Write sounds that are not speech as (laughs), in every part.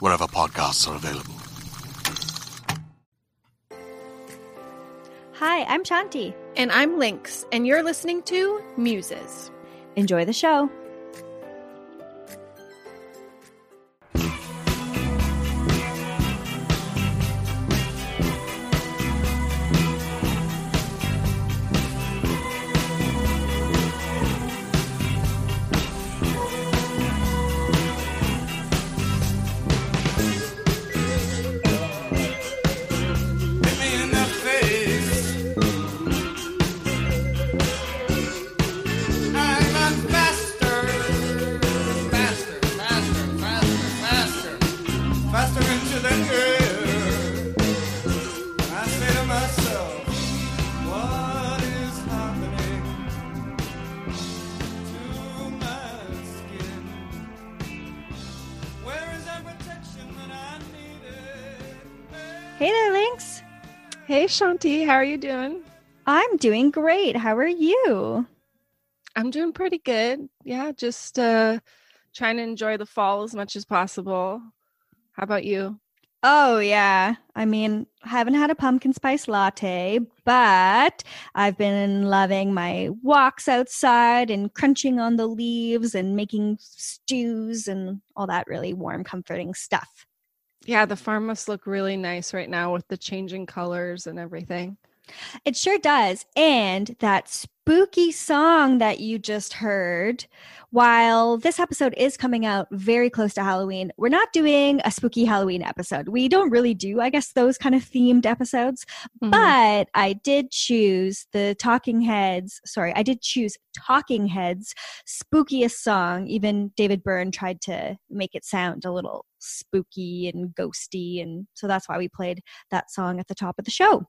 wherever podcasts are available. Hi, I'm Shanti. And I'm Lynx, and you're listening to Muses. Enjoy the show. Hey there, Lynx. Hey, Shanti, how are you doing? I'm doing great. How are you? I'm doing pretty good. Yeah, just uh trying to enjoy the fall as much as possible. How about you? Oh, yeah. I mean, I haven't had a pumpkin spice latte, but I've been loving my walks outside and crunching on the leaves and making stews and all that really warm, comforting stuff. Yeah, the farm must look really nice right now with the changing colors and everything. It sure does. And that spooky song that you just heard, while this episode is coming out very close to Halloween, we're not doing a spooky Halloween episode. We don't really do, I guess, those kind of themed episodes. Mhm. But I did choose the Talking Heads, sorry, I did choose Talking Heads' spookiest song. Even David Byrne tried to make it sound a little spooky and ghosty. And so that's why we played that song at the top of the show.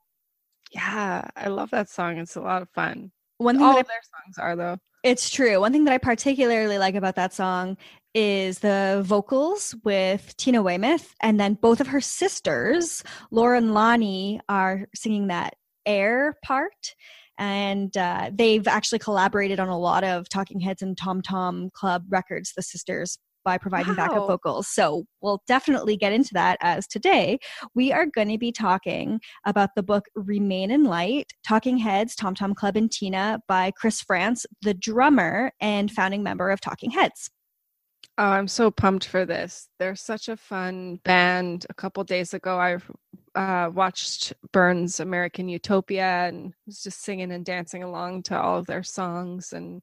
Yeah, I love that song. It's a lot of fun. One thing All that I of their songs are though. It's true. One thing that I particularly like about that song is the vocals with Tina Weymouth, and then both of her sisters, Laura and Lonnie, are singing that air part. And uh, they've actually collaborated on a lot of Talking Heads and Tom Tom Club records, the sisters, by providing backup vocals. So we'll definitely get into that as today we are going to be talking about the book Remain in Light Talking Heads, Tom Tom Club and Tina by Chris Frantz, the drummer and founding member of Talking Heads. Oh, I'm so pumped for this. They're such a fun band. A couple days ago, I uh, watched Byrne's American Utopia and was just singing and dancing along to all of their songs. And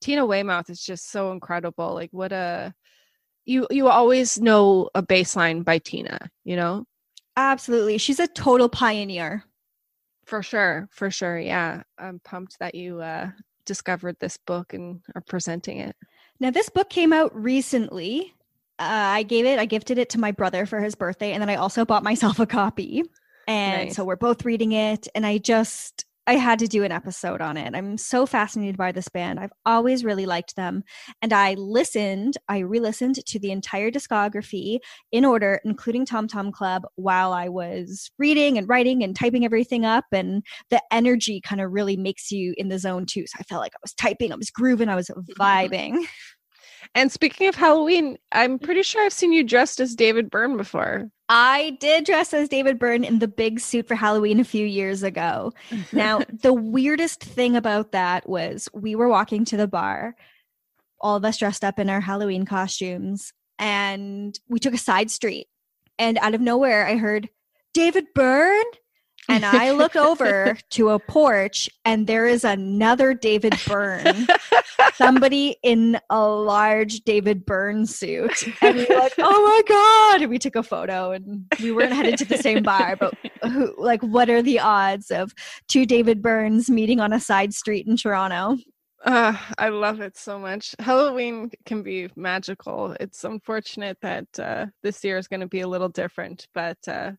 Tina Weymouth is just so incredible. Like, what a you you always know a bassline by Tina, you know, Absolutely. She's a total pioneer. For sure, for sure. Yeah. I'm pumped that you uh discovered this book and are presenting it. Now, this book came out recently. Uh, I gave it, I gifted it to my brother for his birthday, and then I also bought myself a copy. And Nice. so we're both reading it, and I just, I had to do an episode on it. I'm so fascinated by this band. I've always really liked them. And I listened, I re listened to the entire discography in order, including Tom Tom Club, while I was reading and writing and typing everything up. And the energy kind of really makes you in the zone too. So I felt like I was typing, I was grooving, I was (laughs) vibing. And speaking of Halloween, I'm mm-hmm. pretty sure I've seen you dressed as David Byrne before. I did dress as David Byrne in the big suit for Halloween a few years ago. Now, (laughs) the weirdest thing about that was we were walking to the bar, all of us dressed up in our Halloween costumes, and we took a side street. And out of nowhere, I heard David Byrne. And I look over to a porch, and there is another David Byrne, (laughs) somebody in a large David Byrne suit. And we were like, oh my God. And we took a photo, and we weren't headed to the same bar, but who, like, what are the odds of two David Byrnes meeting on a side street in Toronto? Uh, I love it so much. Halloween can be magical. It's unfortunate that uh, this year is going to be a little different, but uh,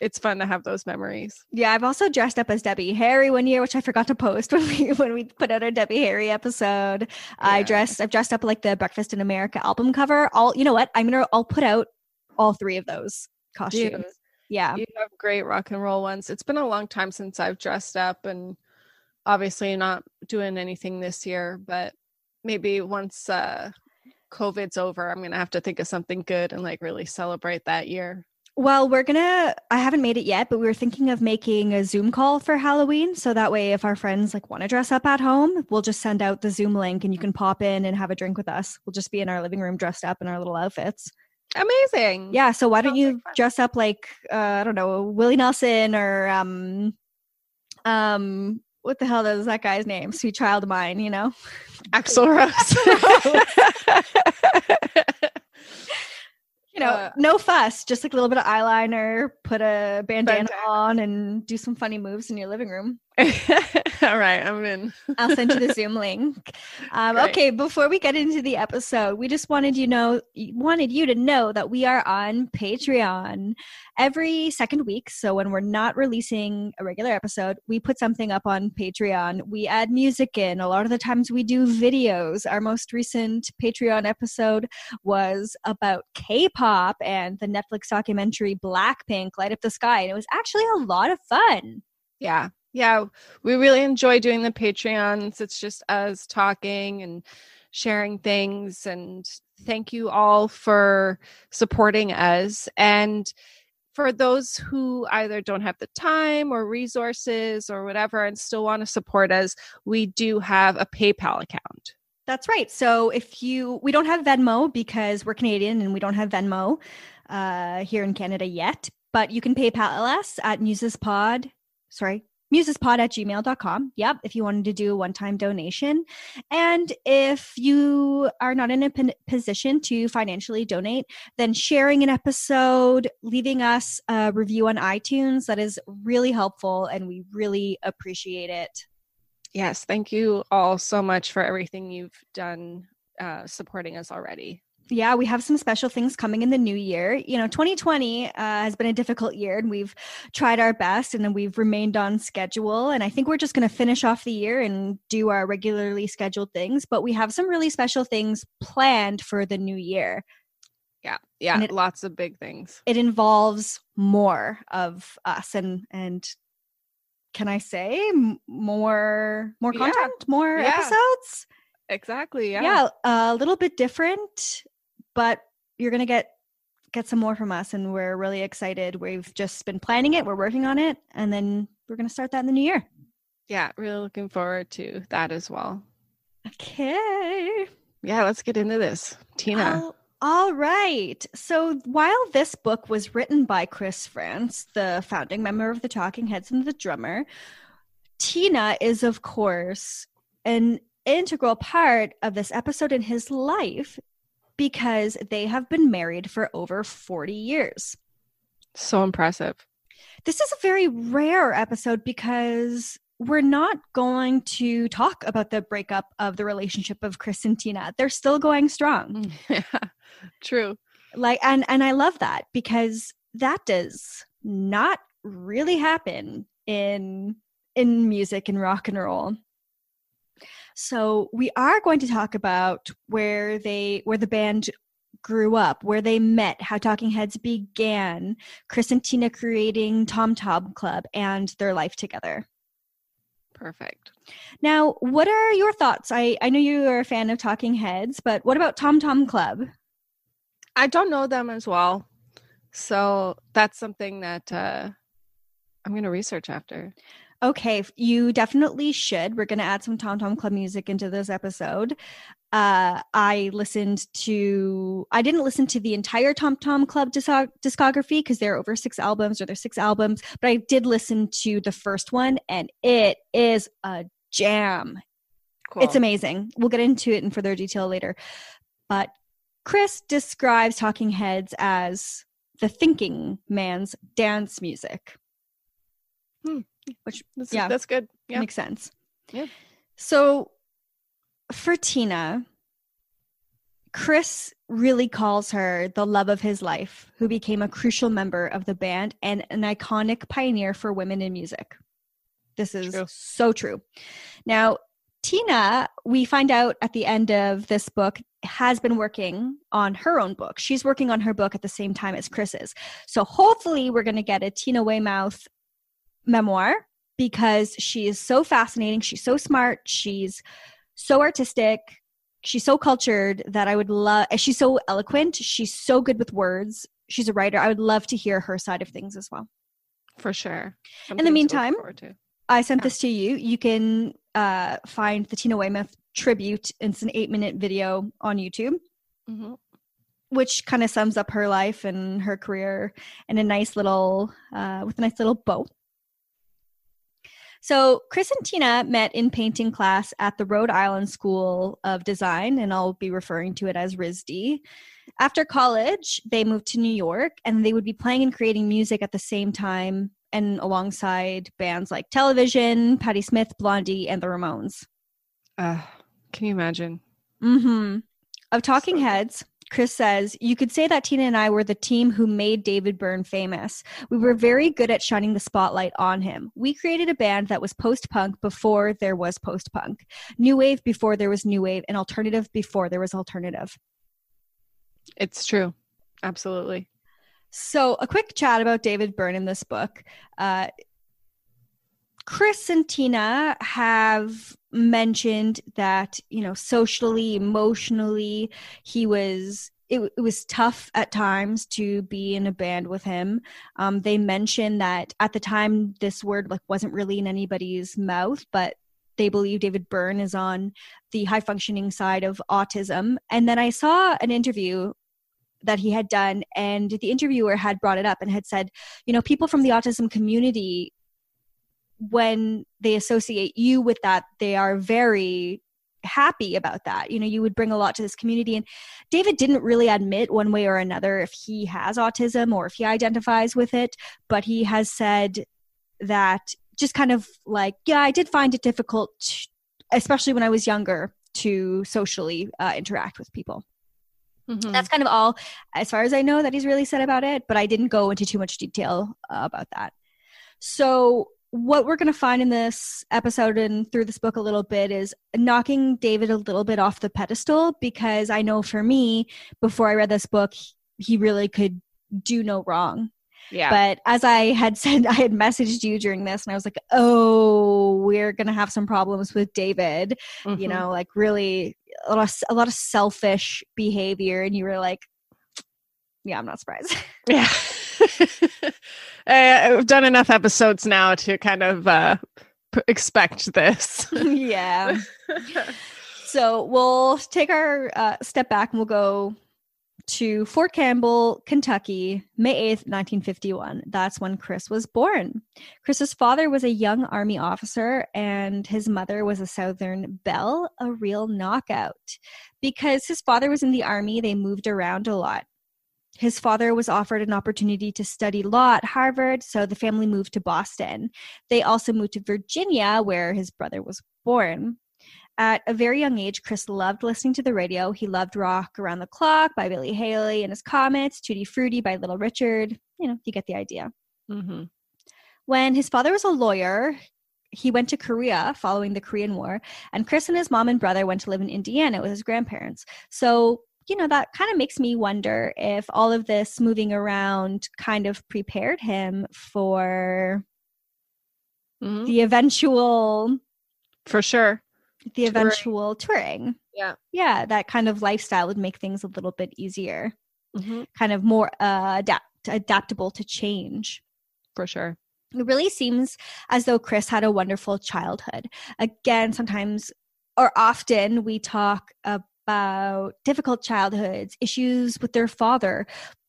it's fun to have those memories. Yeah, I've also dressed up as Debbie Harry one year, which I forgot to post (laughs) when we when we put out our Debbie Harry episode. I dressed I've dressed up like the Breakfast in America album cover. All you know what? I'm gonna I'll put out all three of those costumes. Dude, Yeah. You have great rock and roll ones. It's been a long time since I've dressed up, and obviously not doing anything this year, but maybe once uh, COVID's over, I'm going to have to think of something good and like really celebrate that year. Well, we're gonna I haven't made it yet, but we were thinking of making a Zoom call for Halloween. So that way if our friends like want to dress up at home, we'll just send out the Zoom link and you can pop in and have a drink with us. We'll just be in our living room dressed up in our little outfits. Amazing. Yeah, so why don't you like dress up like uh, I don't know, Willie Nelson or um um what the hell is that guy's name? Sweet child of mine, you know? Axl Rose. (laughs) (laughs) (laughs) You know, Uh, no fuss, just like a little bit of eyeliner, put a bandana, Bandana. on and do some funny moves in your living room. (laughs) All right, I'm in. I'll send you the (laughs) Zoom link. Um, okay, before we get into the episode, we just wanted you know wanted you to know that we are on Patreon every second week. So when we're not releasing a regular episode, we put something up on Patreon. We add music in. A lot of the times we do videos. Our most recent Patreon episode was about K-pop and the Netflix documentary Blackpink Light Up the Sky, and it was actually a lot of fun. Yeah. Yeah. We really enjoy doing the Patreons. It's just us talking and sharing things. And thank you all for supporting us. And for those who either don't have the time or resources or whatever and still want to support us, we do have a PayPal account. That's right. So if you, we don't have Venmo because we're Canadian and we don't have Venmo uh, here in Canada yet, but you can PayPal us at musespod, sorry, musespod at gmail.com. Yep. If you wanted to do a one time donation. And if you are not in a position to financially donate, then sharing an episode, leaving us a review on iTunes, that is really helpful and we really appreciate it. Yes. Thank you all so much for everything you've done uh, supporting us already. Yeah, we have some special things coming in the new year. You know, 2020 uh, has been a difficult year and we've tried our best and then we've remained on schedule. And I think we're just going to finish off the year and do our regularly scheduled things. But we have some really special things planned for the new year. Yeah. Yeah. It- lots of big things. It involves more of us and, and, can I say more more Yeah. content, more Yeah. episodes? Exactly. Yeah. yeah a little bit different but you're gonna get get some more from us and we're really excited we've just been planning it we're working on it and then we're gonna start that in the new year Yeah. Really looking forward to that as well. okay Yeah. Let's get into this. Tina. all, all right so while this book was written by chris frantz the founding member of the talking heads and the drummer tina is of course an integral part of this episode in his life because they have been married for over 40 years So impressive. This is a very rare episode because we're not going to talk about the breakup of the relationship of Chris and Tina. They're still going strong. Mm, (laughs) yeah, true. Like and and I love that because that does not really happen in in music and rock and roll. So we are going to talk about where they where the band grew up, where they met, how Talking Heads began, Chris and Tina creating Tom Tom Club and their life together. Perfect. Now, what are your thoughts? I, I know you are a fan of Talking Heads, but what about Tom Tom Club? I don't know them as well. So that's something that uh, I'm going to research after. Okay, you definitely should. We're going to add some Tom Tom Club music into this episode. Uh, I listened to, I didn't listen to the entire Tom Tom Club discography because there are over six albums or there's six albums, but I did listen to the first one and it is a jam. Cool. It's amazing. We'll get into it in further detail later. But Chris describes Talking Heads as the thinking man's dance music. Hmm. Which That's, yeah. that's good. Yeah. makes sense. Yeah. So for Tina, Chris really calls her the love of his life, who became a crucial member of the band and an iconic pioneer for women in music. This is True. so true. Now, Tina, we find out at the end of this book, has been working on her own book. She's working on her book at the same time as Chris is. So hopefully, we're going to get a Tina Weymouth memoir because she is so fascinating. She's so smart. She's so artistic. She's so cultured that I would love, she's so eloquent. She's so good with words. She's a writer. I would love to hear her side of things as well. For sure. In the Something to look meantime- I sent Yeah. this to you. You can uh, find the Tina Weymouth tribute. It's an eight minute video on YouTube, Mhm. which kind of sums up her life and her career in a nice little, uh, with a nice little bow. So Chris and Tina met in painting class at the Rhode Island School of Design, and I'll be referring to it as RISD. After college, they moved to New York, and they would be playing and creating music at the same time and alongside bands like Television, Patti Smith, Blondie, and the Ramones. Uh, can you imagine? Mm-hmm. Of Talking So. Heads, Chris says, You could say that Tina and I were the team who made David Byrne famous. We were very good at shining the spotlight on him. We created a band that was post punk before there was post punk, new wave before there was new wave, and alternative before there was alternative. It's true. Absolutely. So, a quick chat about David Byrne in this book. Uh, Chris and Tina have mentioned that, you know, socially, emotionally, he was. It, it was tough at times to be in a band with him. Um, they mentioned that at the time this word like wasn't really in anybody's mouth, but they believe David Byrne is on the high functioning side of autism. And then I saw an interview that he had done and the interviewer had brought it up and had said you know people from the autism community when they associate you with that they are very happy about that. You know you would bring a lot to this community. And david didn't really admit one way or another if he has autism or if he identifies with it but he has said that just kind of like yeah i did find it difficult especially when i was younger to socially uh, interact with people. Mhm. that's kind of all as far as i know that he's really said about it but i didn't go into too much detail uh, about that. So what we're going to find in this episode and through this book a little bit is knocking david a little bit off the pedestal because i know for me before i read this book he really could do no wrong yeah. but as I had (laughs) said, I had messaged you during this, and I was like, "Oh, we're gonna have some problems with David." You Mhm. know, like really a lot of a lot of selfish behavior, and you were like, "Yeah, I'm not surprised." (laughs) Yeah. (laughs) I've done enough episodes now to kind of uh, p- expect this. (laughs) yeah. So we'll take our uh, step back and we'll go to Fort Campbell, Kentucky, May 8th, 1951. That's when Chris was born. Chris's father was a young Army officer, and his mother was a Southern belle, a real knockout. Because his father was in the Army, they moved around a lot. His father was offered an opportunity to study law at Harvard, so the family moved to Boston. They also moved to Virginia, where his brother was born. At a very young age, Chris loved listening to the radio. He loved Rock Around the Clock by Billy Haley and his Comets, Tutti Frutti by Little Richard. You know, you get the idea. Mm-hmm. When his father was a lawyer, he went to Korea following the Korean War, and Chris and his mom and brother went to live in Indiana with his grandparents. So, you know, that kind of makes me wonder if all of this moving around kind of prepared him for Mhm. the eventual For sure. the eventual touring. Yeah. Yeah, that kind of lifestyle would make things a little bit easier, Mhm. kind of more uh, adapt adaptable to change. For sure. it really seems as though Chris had a wonderful childhood. Again, sometimes or often we talk about difficult childhoods, issues with their father,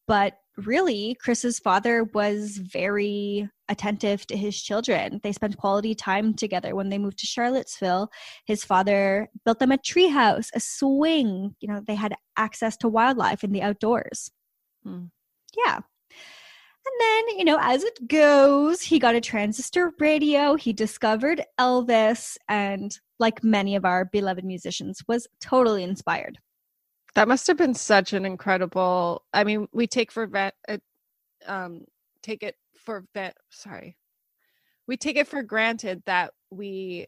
but really, Chris's father was very attentive to his children. They spent quality time together when they moved to Charlottesville. His father built them a treehouse, a swing. You know, they had access to wildlife in the outdoors. Hmm. Yeah. And then, you know, as it goes, he got a transistor radio. He discovered Elvis, and like many of our beloved musicians, was totally inspired. That must have been such an incredible. I mean, we take for vet, uh, um, take it for vet. Sorry, we take it for granted that we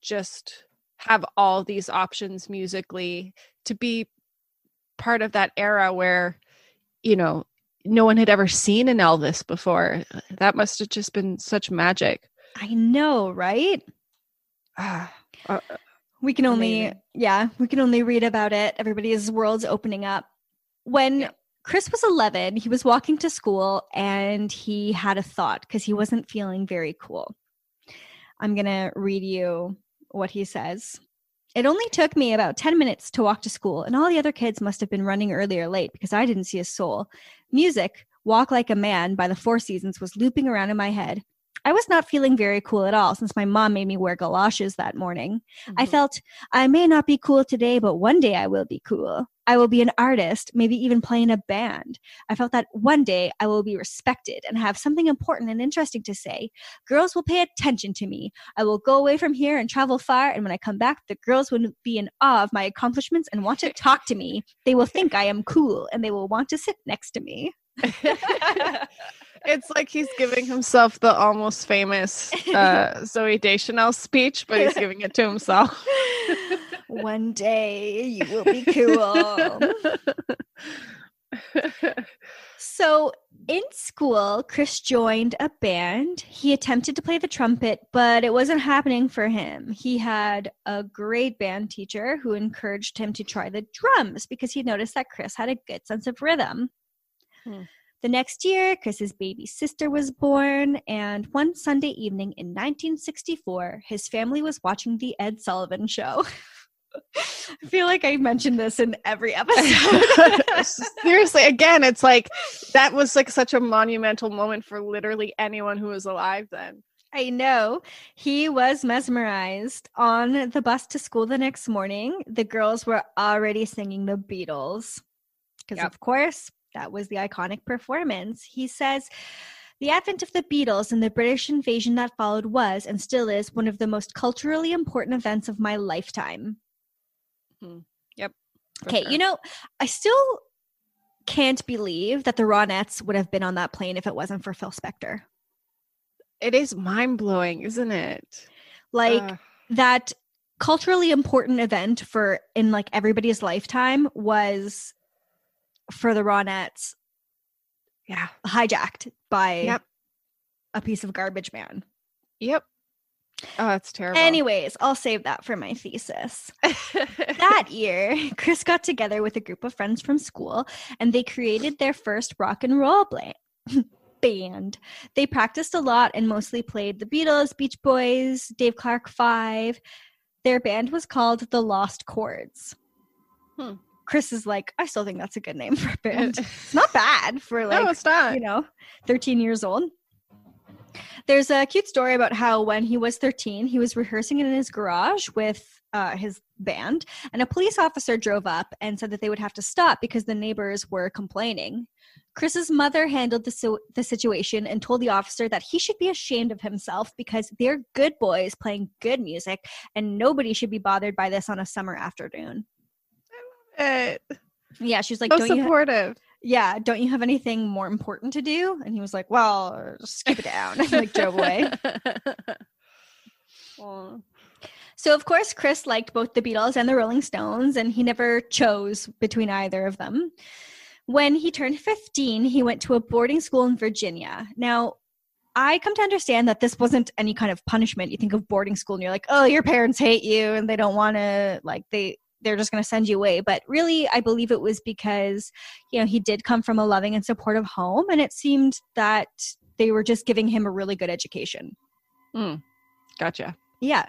just have all these options musically to be part of that era where, you know, no one had ever seen an Elvis before. That must have just been such magic. I know, right? Ah, uh, We can only, Amazing. yeah, we can only read about it. Everybody's world's opening up. When Yeah. Chris was 11, he was walking to school and he had a thought because he wasn't feeling very cool. I'm going to read you what he says. It only took me about 10 minutes to walk to school, and all the other kids must have been running early or late because I didn't see a soul. Music, Walk Like a Man by the Four Seasons, was looping around in my head. I was not feeling very cool at all since my mom made me wear galoshes that morning. I mhm. felt I may not be cool today, but one day I will be cool. I will be an artist, maybe even play in a band. I felt that one day I will be respected and have something important and interesting to say. Girls will pay attention to me. I will go away from here and travel far, and when I come back, the girls will be in awe of my accomplishments and want to talk to me. They will think I am cool and they will want to sit next to me. (laughs) (laughs) it's like he's giving himself the almost famous uh, (laughs) Zooey Deschanel speech, but he's giving it to himself. (laughs) one day you will be cool. (laughs) So in school, Chris joined a band. He attempted to play the trumpet, but it wasn't happening for him. He had a great band teacher who encouraged him to try the drums because he noticed that Chris had a good sense of rhythm. Hmm. The next year, Chris's baby sister was born, and one Sunday evening in 1964, his family was watching The Ed Sullivan Show. (laughs) I feel like I mentioned this in every episode. (laughs) Seriously, again, it's like that was like such a monumental moment for literally anyone who was alive then. I know. He was mesmerized. On the bus to school the next morning, the girls were already singing the Beatles. Because, Yep. of course, that was the iconic performance. He says, the advent of the Beatles and the British invasion that followed was and still is one of the most culturally important events of my lifetime. Hmm. Yep. Okay, sure. you know, I still can't believe that the Ronettes would have been on that plane if it wasn't for Phil Spector. it is mind blowing, isn't it? Like, Ugh. that culturally important event for in like everybody's lifetime was for the Ronettes yeah. hijacked by Yep. a piece of garbage man. Yep. Oh, that's terrible. Anyways, I'll save that for my thesis. (laughs) that year, Chris got together with a group of friends from school and they created their first rock and roll bla- (laughs) band. They practiced a lot and mostly played the Beatles, Beach Boys, Dave Clark 5. Their band was called The Lost Chords. Hmm. Chris is like, I still think that's a good name for a (laughs) band. it's not bad for like, no, it's not. you know, 13 years old. There's a cute story about how when he was 13, he was rehearsing it in his garage with uh, his band, and a police officer drove up and said that they would have to stop because the neighbors were complaining. Chris's mother handled the, so- the situation and told the officer that he should be ashamed of himself because they're good boys playing good music and nobody should be bothered by this on a summer afternoon. Eh, Yeah, she was like, so "Don't you?" ha- supportive. yeah, don't you have anything more important to do? And he was like, "Well, just keep it down." and like drove away. (laughs) Aw. So of course, Chris liked both the Beatles and the Rolling Stones, and he never chose between either of them. When he turned 15, he went to a boarding school in Virginia. Now, I come to understand that this wasn't any kind of punishment. You think of boarding school and you're like, "Oh, your parents hate you and they don't want to like they they're just going to send you away." But really, I believe it was because, you know, he did come from a loving and supportive home and it seemed that they were just giving him a really good education. Gotcha. Yeah.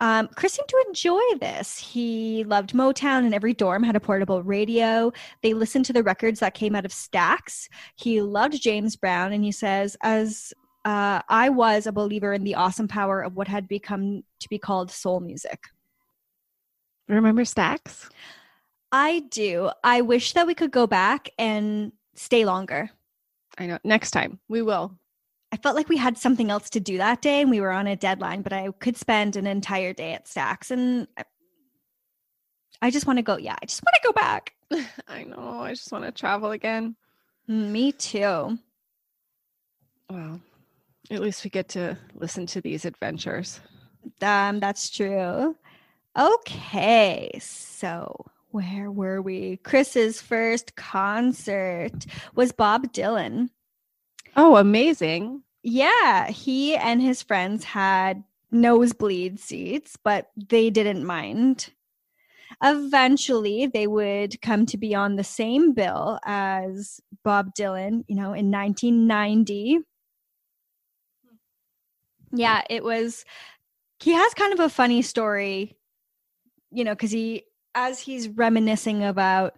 Um, Chris seemed to enjoy this. He loved Motown, and every dorm had a portable radio. They listened to the records that came out of Stax. He loved James Brown, and he says, as uh, I was a believer in the awesome power of what had become to be called soul music. Remember Stax? I do. I wish that we could go back and stay longer. I know. Next time we will. I felt like we had something else to do that day and we were on a deadline, but I could spend an entire day at Stax and I- just want to go. Yeah, I just want to go back. (laughs) I know. I just want to travel again. Me too. Well, at least we get to listen to these adventures. Um, that's true. Okay, so where were we? Chris's first concert was Bob Dylan. Oh, amazing. Yeah, he and his friends had nosebleed seats, but they didn't mind. Eventually, they would come to be on the same bill as Bob Dylan, you know, in 1990. Yeah, it was, he has kind of a funny story, you know, because he, as he's reminiscing about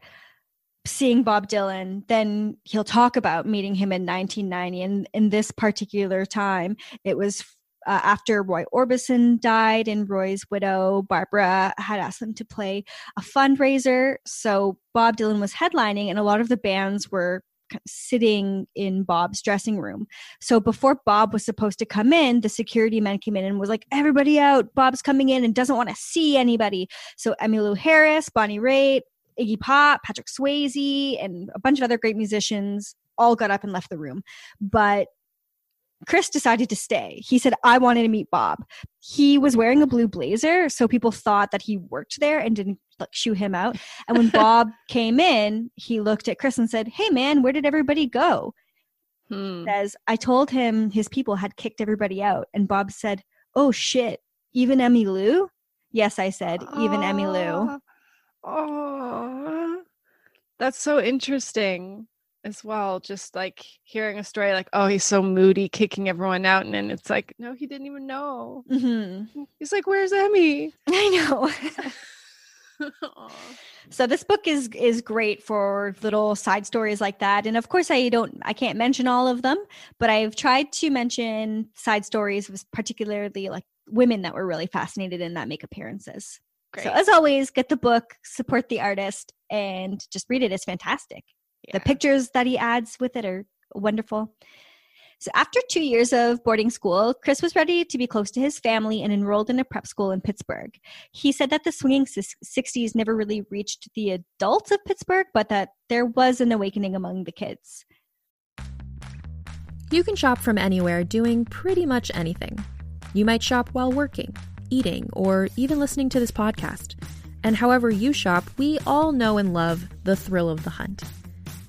seeing Bob Dylan, then he'll talk about meeting him in 1990. And in this particular time, it was uh, after Roy Orbison died, and Roy's widow, Barbara, had asked them to play a fundraiser. So Bob Dylan was headlining, and a lot of the bands were sitting in Bob's dressing room. So before Bob was supposed to come in, the security men came in and was like, "Everybody out! Bob's coming in and doesn't want to see anybody." So Emmylou Harris, Bonnie Raitt, Iggy Pop, Patrick Swayze, and a bunch of other great musicians all got up and left the room. But Chris decided to stay. He said, I wanted to meet Bob. He was wearing a blue blazer, so people thought that he worked there and didn't like shoo him out. And when (laughs) Bob came in, he looked at Chris and said, Hey man, where did everybody go? Hmm. Says, I told him his people had kicked everybody out. And Bob said, Oh shit, even Emmylou? Yes, I said, even Emmylou. Oh, that's so interesting as well. Just like hearing a story like, oh, he's so moody, kicking everyone out. And then it's like, no, he didn't even know. hmm He's like, where's Emmy? (laughs) I know. (laughs) So this book is is great for little side stories like that and of course i don't i can't mention all of them but i've tried to mention side stories with particularly like women that were really fascinated in that make appearances Great. so as always get the book support the artist and just read it it's fantastic the pictures that he adds with it are wonderful so after two years of boarding school chris was ready to be close to his family and enrolled in a prep school in pittsburgh he said that the swinging 60s never really reached the adults of Pittsburgh, but that there was an awakening among the kids. You can shop from anywhere doing pretty much anything. You might shop while working, eating, or even listening to this podcast. And however you shop, we all know and love the thrill of the hunt.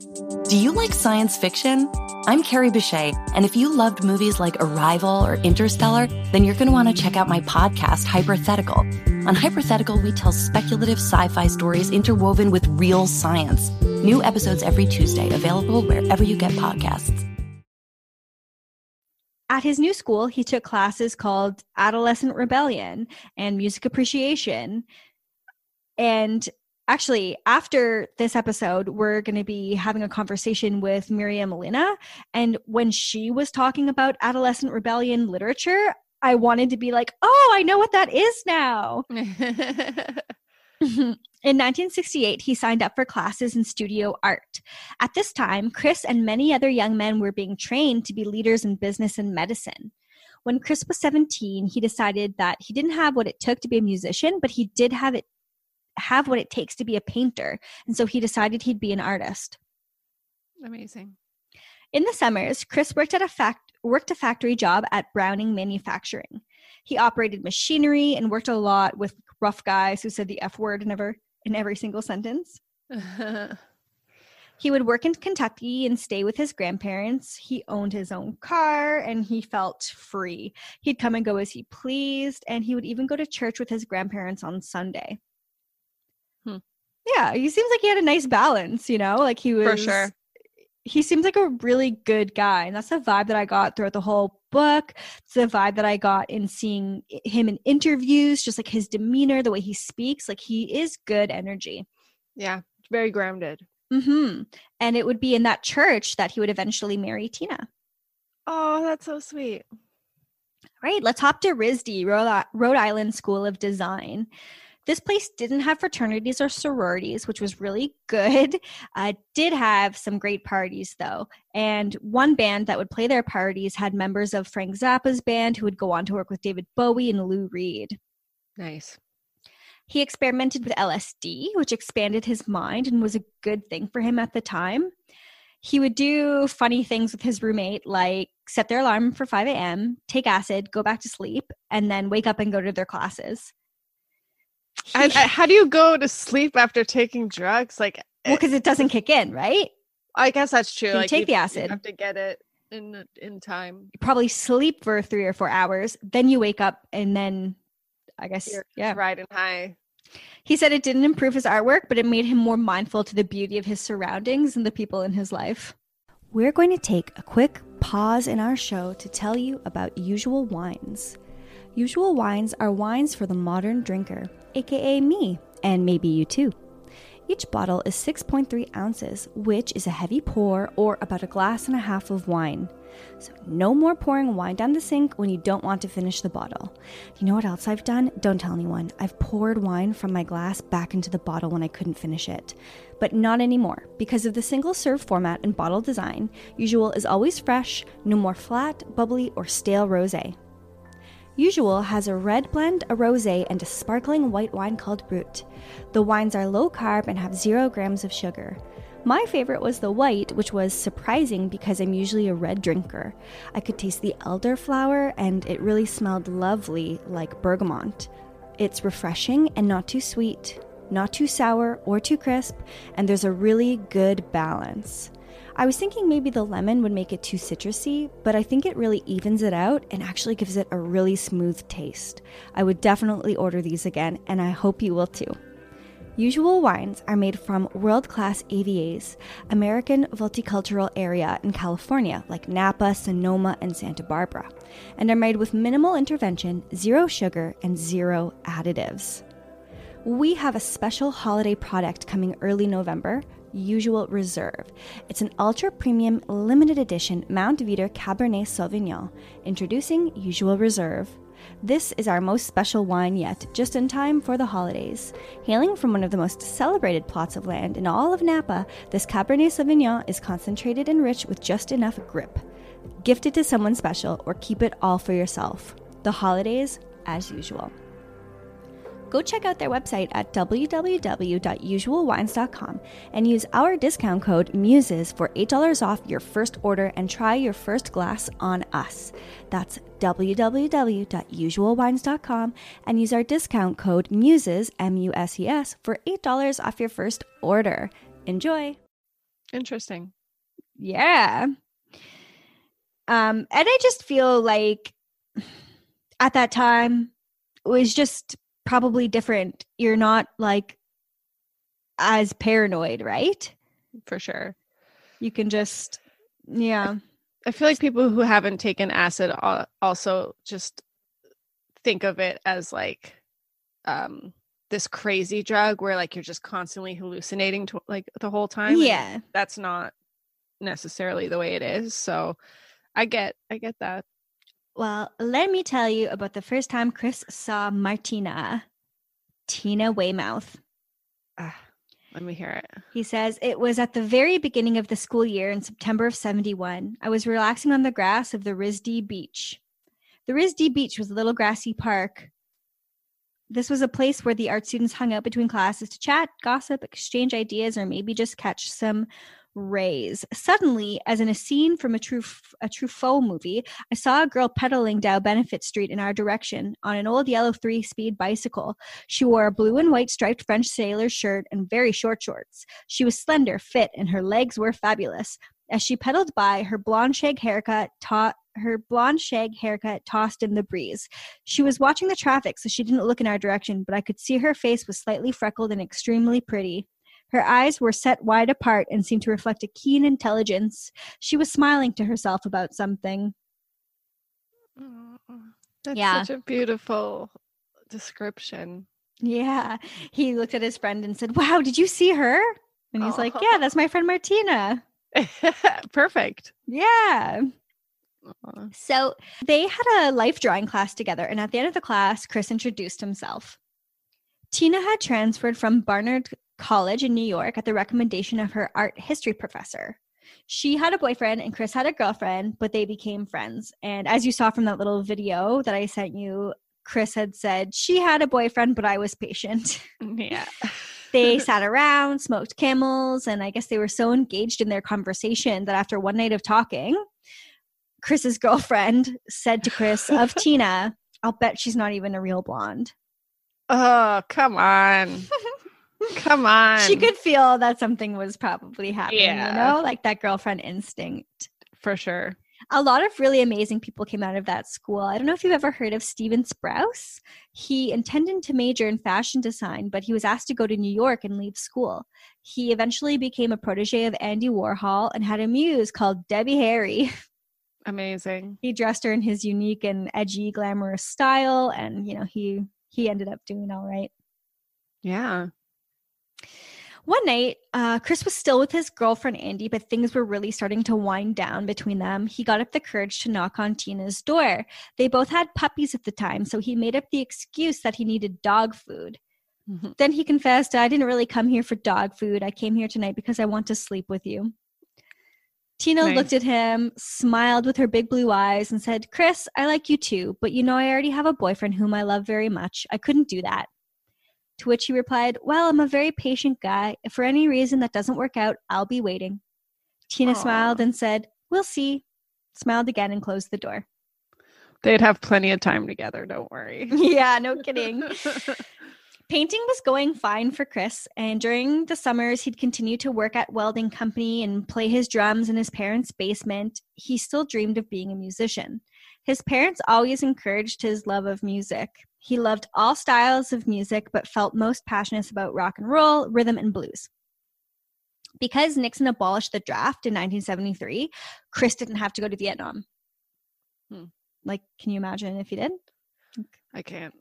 Do you like science fiction? I'm Carrie Bechet, and if you loved movies like Arrival or Interstellar, then you're going to want to check out my podcast, Hypothetical. On Hypothetical, we tell speculative sci fi stories interwoven with real science. New episodes every Tuesday, available wherever you get podcasts. At his new school, he took classes called Adolescent Rebellion and Music Appreciation. And actually, after this episode, we're going to be having a conversation with Miriam Molina. And when she was talking about Adolescent Rebellion literature, I wanted to be like, oh, I know what that is now. (laughs) (laughs) In 1968, he signed up for classes in studio art. At this time, Chris and many other young men were being trained to be leaders in business and medicine. When Chris was 17, he decided that he didn't have what it took to be a musician, but he did have it have what it takes to be a painter. And so he decided he'd be an artist. Amazing. In the summers, Chris worked at a fact worked a factory job at Browning Manufacturing. He operated machinery and worked a lot with rough guys who said the F word in every in every single sentence. (laughs) He would work in Kentucky and stay with his grandparents. He owned his own car and he felt free. He'd come and go as he pleased, and he would even go to church with his grandparents on Sunday. Yeah, he seems like he had a nice balance, you know? Like he was For sure. he seems like a really good guy and that's the vibe that i got throughout the whole book it's the vibe that i got in seeing him in interviews just like his demeanor the way he speaks like he is good energy Yeah. Very grounded. hmm and it would be in that church that he would eventually marry tina Oh, that's so sweet. right let's hop to risd rhode island school of design this place didn't have fraternities or sororities, which was really good. Uh, did have some great parties though, and one band that would play their parties had members of Frank Zappa's band who would go on to work with David Bowie and Lou Reed. Nice. He experimented with LSD, which expanded his mind and was a good thing for him at the time. He would do funny things with his roommate, like set their alarm for 5 a.m., take acid, go back to sleep, and then wake up and go to their classes. I, He- how do you go to sleep after taking drugs? Like, well, because it doesn't eh, kick in, right? I guess that's true. You like take the acid. you have to get it in in time. You probably sleep for three or four hours, then you wake up, and then I guess, You're yeah. riding high. He said it didn't improve his artwork, but it made him more mindful to the beauty of his surroundings and the people in his life. We're going to take a quick pause in our show to tell you about Usual Wines. Usual Wines are wines for the modern drinker, aka me, and maybe you too. Each bottle is 6.3 ounces, which is a heavy pour or about a glass and a half of wine. So, no more pouring wine down the sink when you don't want to finish the bottle. You know what else I've done? Don't tell anyone. I've poured wine from my glass back into the bottle when I couldn't finish it. But not anymore. Because of the single serve format and bottle design, Usual is always fresh, no more flat, bubbly, or stale rose. Usual has a red blend, a rosé, and a sparkling white wine called Brut. The wines are low carb and have zero grams of sugar. My favorite was the white, which was surprising because I'm usually a red drinker. I could taste the elderflower and it really smelled lovely like bergamot. It's refreshing and not too sweet, not too sour or too crisp, and there's a really good balance. I was thinking maybe the lemon would make it too citrusy, but I think it really evens it out and actually gives it a really smooth taste. I would definitely order these again, and I hope you will too. Usual wines are made from world class AVAs, American viticultural area in California, like Napa, Sonoma, and Santa Barbara, and are made with minimal intervention, zero sugar, and zero additives. We have a special holiday product coming early November. Usual Reserve. It's an ultra premium limited edition Mount Veeder Cabernet Sauvignon. Introducing Usual Reserve. This is our most special wine yet, just in time for the holidays. Hailing from one of the most celebrated plots of land in all of Napa, this Cabernet Sauvignon is concentrated and rich with just enough grip. gift it to someone special, or keep it all for yourself. The holidays, as usual. Go check out their website at www.usualwines.com and use our discount code MUSES for $8 off your first order and try your first glass on us. That's www.usualwines.com and use our discount code MUSES, M U S E S, for $8 off your first order. Enjoy! Interesting. Yeah. Um, and I just feel like at that time it was just probably different. You're not like as paranoid, right? For sure. You can just, yeah. I feel like people who haven't taken acid also just think of it as like um this crazy drug where like you're just constantly hallucinating to, like the whole time. Yeah. That's not necessarily the way it is. So I get I get that. Well, let me tell you about the first time Chris saw Martina, Tina Weymouth. Ah, let me hear it. He says, It was at the very beginning of the school year in September of 71. I was relaxing on the grass of the RISD Beach. The RISD Beach was a little grassy park. This was a place where the art students hung out between classes to chat, gossip, exchange ideas, or maybe just catch some rays. Suddenly, as in a scene from a true a Truffaut movie, I saw a girl pedaling down Benefit Street in our direction on an old yellow three-speed bicycle. She wore a blue and white striped French sailor shirt and very short shorts. She was slender, fit, and her legs were fabulous. As she pedaled by, her blonde shag haircut ta- her blonde shag haircut tossed in the breeze. She was watching the traffic, so she didn't look in our direction, but I could see her face was slightly freckled and extremely pretty. Her eyes were set wide apart and seemed to reflect a keen intelligence. She was smiling to herself about something. That's Yeah. such a beautiful description. Yeah. He looked at his friend and said, Wow, did you see her? And he's like, Yeah, that's my friend Martina. (laughs) Perfect. Yeah. So they had a life drawing class together, and at the end of the class, Chris introduced himself. Tina had transferred from Barnard College in New York at the recommendation of her art history professor. She had a boyfriend and Chris had a girlfriend, but they became friends. And as you saw from that little video that I sent you, Chris had said she had a boyfriend, but I was patient. (laughs) Yeah. they (laughs) sat around, smoked camels, and I guess they were so engaged in their conversation that after one night of talking, Chris's girlfriend said to Chris of (laughs) Tina, I'll bet she's not even a real blonde. Oh, come on. (laughs) come on. She could feel that something was probably happening, Yeah. you know, like that girlfriend instinct. for sure. A lot of really amazing people came out of that school. I don't know if you've ever heard of Stephen Sprouse. He intended to major in fashion design, but he was asked to go to New York and leave school. He eventually became a protege of Andy Warhol and had a muse called Debbie Harry. (laughs) Amazing. he dressed her in his unique and edgy, glamorous style, and you know he he ended up doing all right. Yeah. One night, uh, Chris was still with his girlfriend Andy, but things were really starting to wind down between them. He got up the courage to knock on Tina's door. They both had puppies at the time, so he made up the excuse that he needed dog food. Mhm. Then he confessed, I didn't really come here for dog food. I came here tonight because I want to sleep with you. Tina Nice. looked at him, smiled with her big blue eyes, and said, Chris, I like you too, but you know I already have a boyfriend whom I love very much. I couldn't do that. To which he replied, Well, I'm a very patient guy. If for any reason that doesn't work out, I'll be waiting. Tina Aw. smiled and said, We'll see. Smiled again and closed the door. They'd have plenty of time together, don't worry. (laughs) yeah, no kidding. (laughs) Painting was going fine for Chris, and during the summers, he'd continue to work at welding company and play his drums in his parents' basement. He still dreamed of being a musician. His parents always encouraged his love of music. He loved all styles of music, but felt most passionate about rock and roll, rhythm, and blues. Because Nixon abolished the draft in 1973, Chris didn't have to go to Vietnam. Hmm. Like, can you imagine if he did? I can't.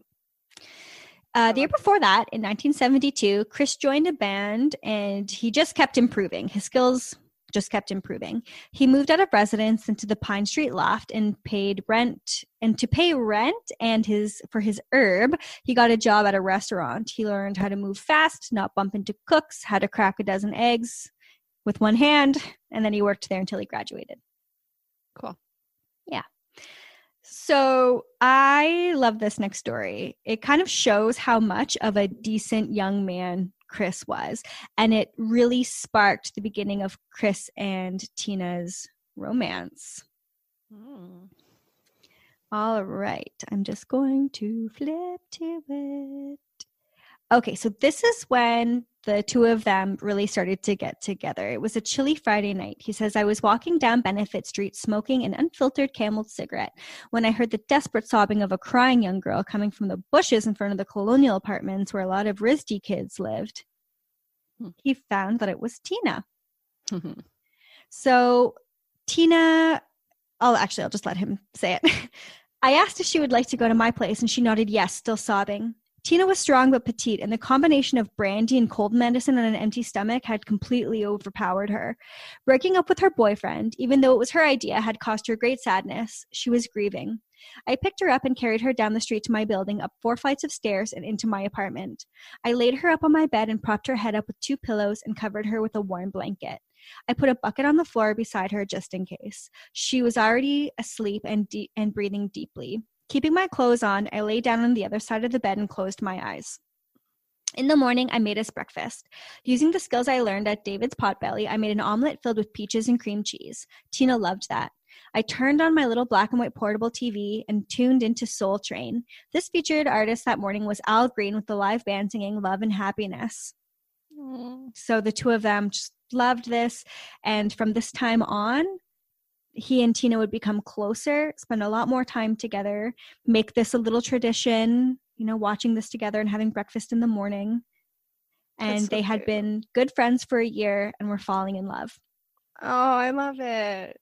Uh, the year before that, in 1972, Chris joined a band and he just kept improving. His skills just kept improving. He moved out of residence into the Pine Street loft and paid rent. And to pay rent and his for his herb, he got a job at a restaurant. He learned how to move fast, not bump into cooks, how to crack a dozen eggs with one hand, and then he worked there until he graduated. Cool. Yeah. So I love this next story. It kind of shows how much of a decent young man Chris was. And it really sparked the beginning of Chris and Tina's romance. Hmm. All right. I'm just going to flip to it. Okay, so this is when the two of them really started to get together. It was a chilly Friday night. He says, I was walking down Benefit Street smoking an unfiltered camel cigarette when I heard the desperate sobbing of a crying young girl coming from the bushes in front of the colonial apartments where a lot of RISD kids lived. Hmm. He found that it was Tina. So Tina, oh, actually, I'll just let him say it. (laughs) I asked if she would like to go to my place, and she nodded yes, still sobbing. Tina was strong but petite, and the combination of brandy and cold medicine on an empty stomach had completely overpowered her. Breaking up with her boyfriend, even though it was her idea, had caused her great sadness. She was grieving. I picked her up and carried her down the street to my building, up four flights of stairs, and into my apartment. I laid her up on my bed and propped her head up with two pillows and covered her with a warm blanket. I put a bucket on the floor beside her just in case. She was already asleep and de- and breathing deeply. Keeping my clothes on, I lay down on the other side of the bed and closed my eyes. In the morning, I made us breakfast. Using the skills I learned at David's Potbelly, I made an omelet filled with peaches and cream cheese. Tina loved that. I turned on my little black and white portable TV and tuned into Soul Train. This featured artist that morning was Al Green with the live band singing Love and Happiness. So the two of them just loved this. And from this time on, he and Tina would become closer, spend a lot more time together, make this a little tradition, you know, watching this together and having breakfast in the morning. And so they had cute. been good friends for a year and were falling in love. Oh, I love it.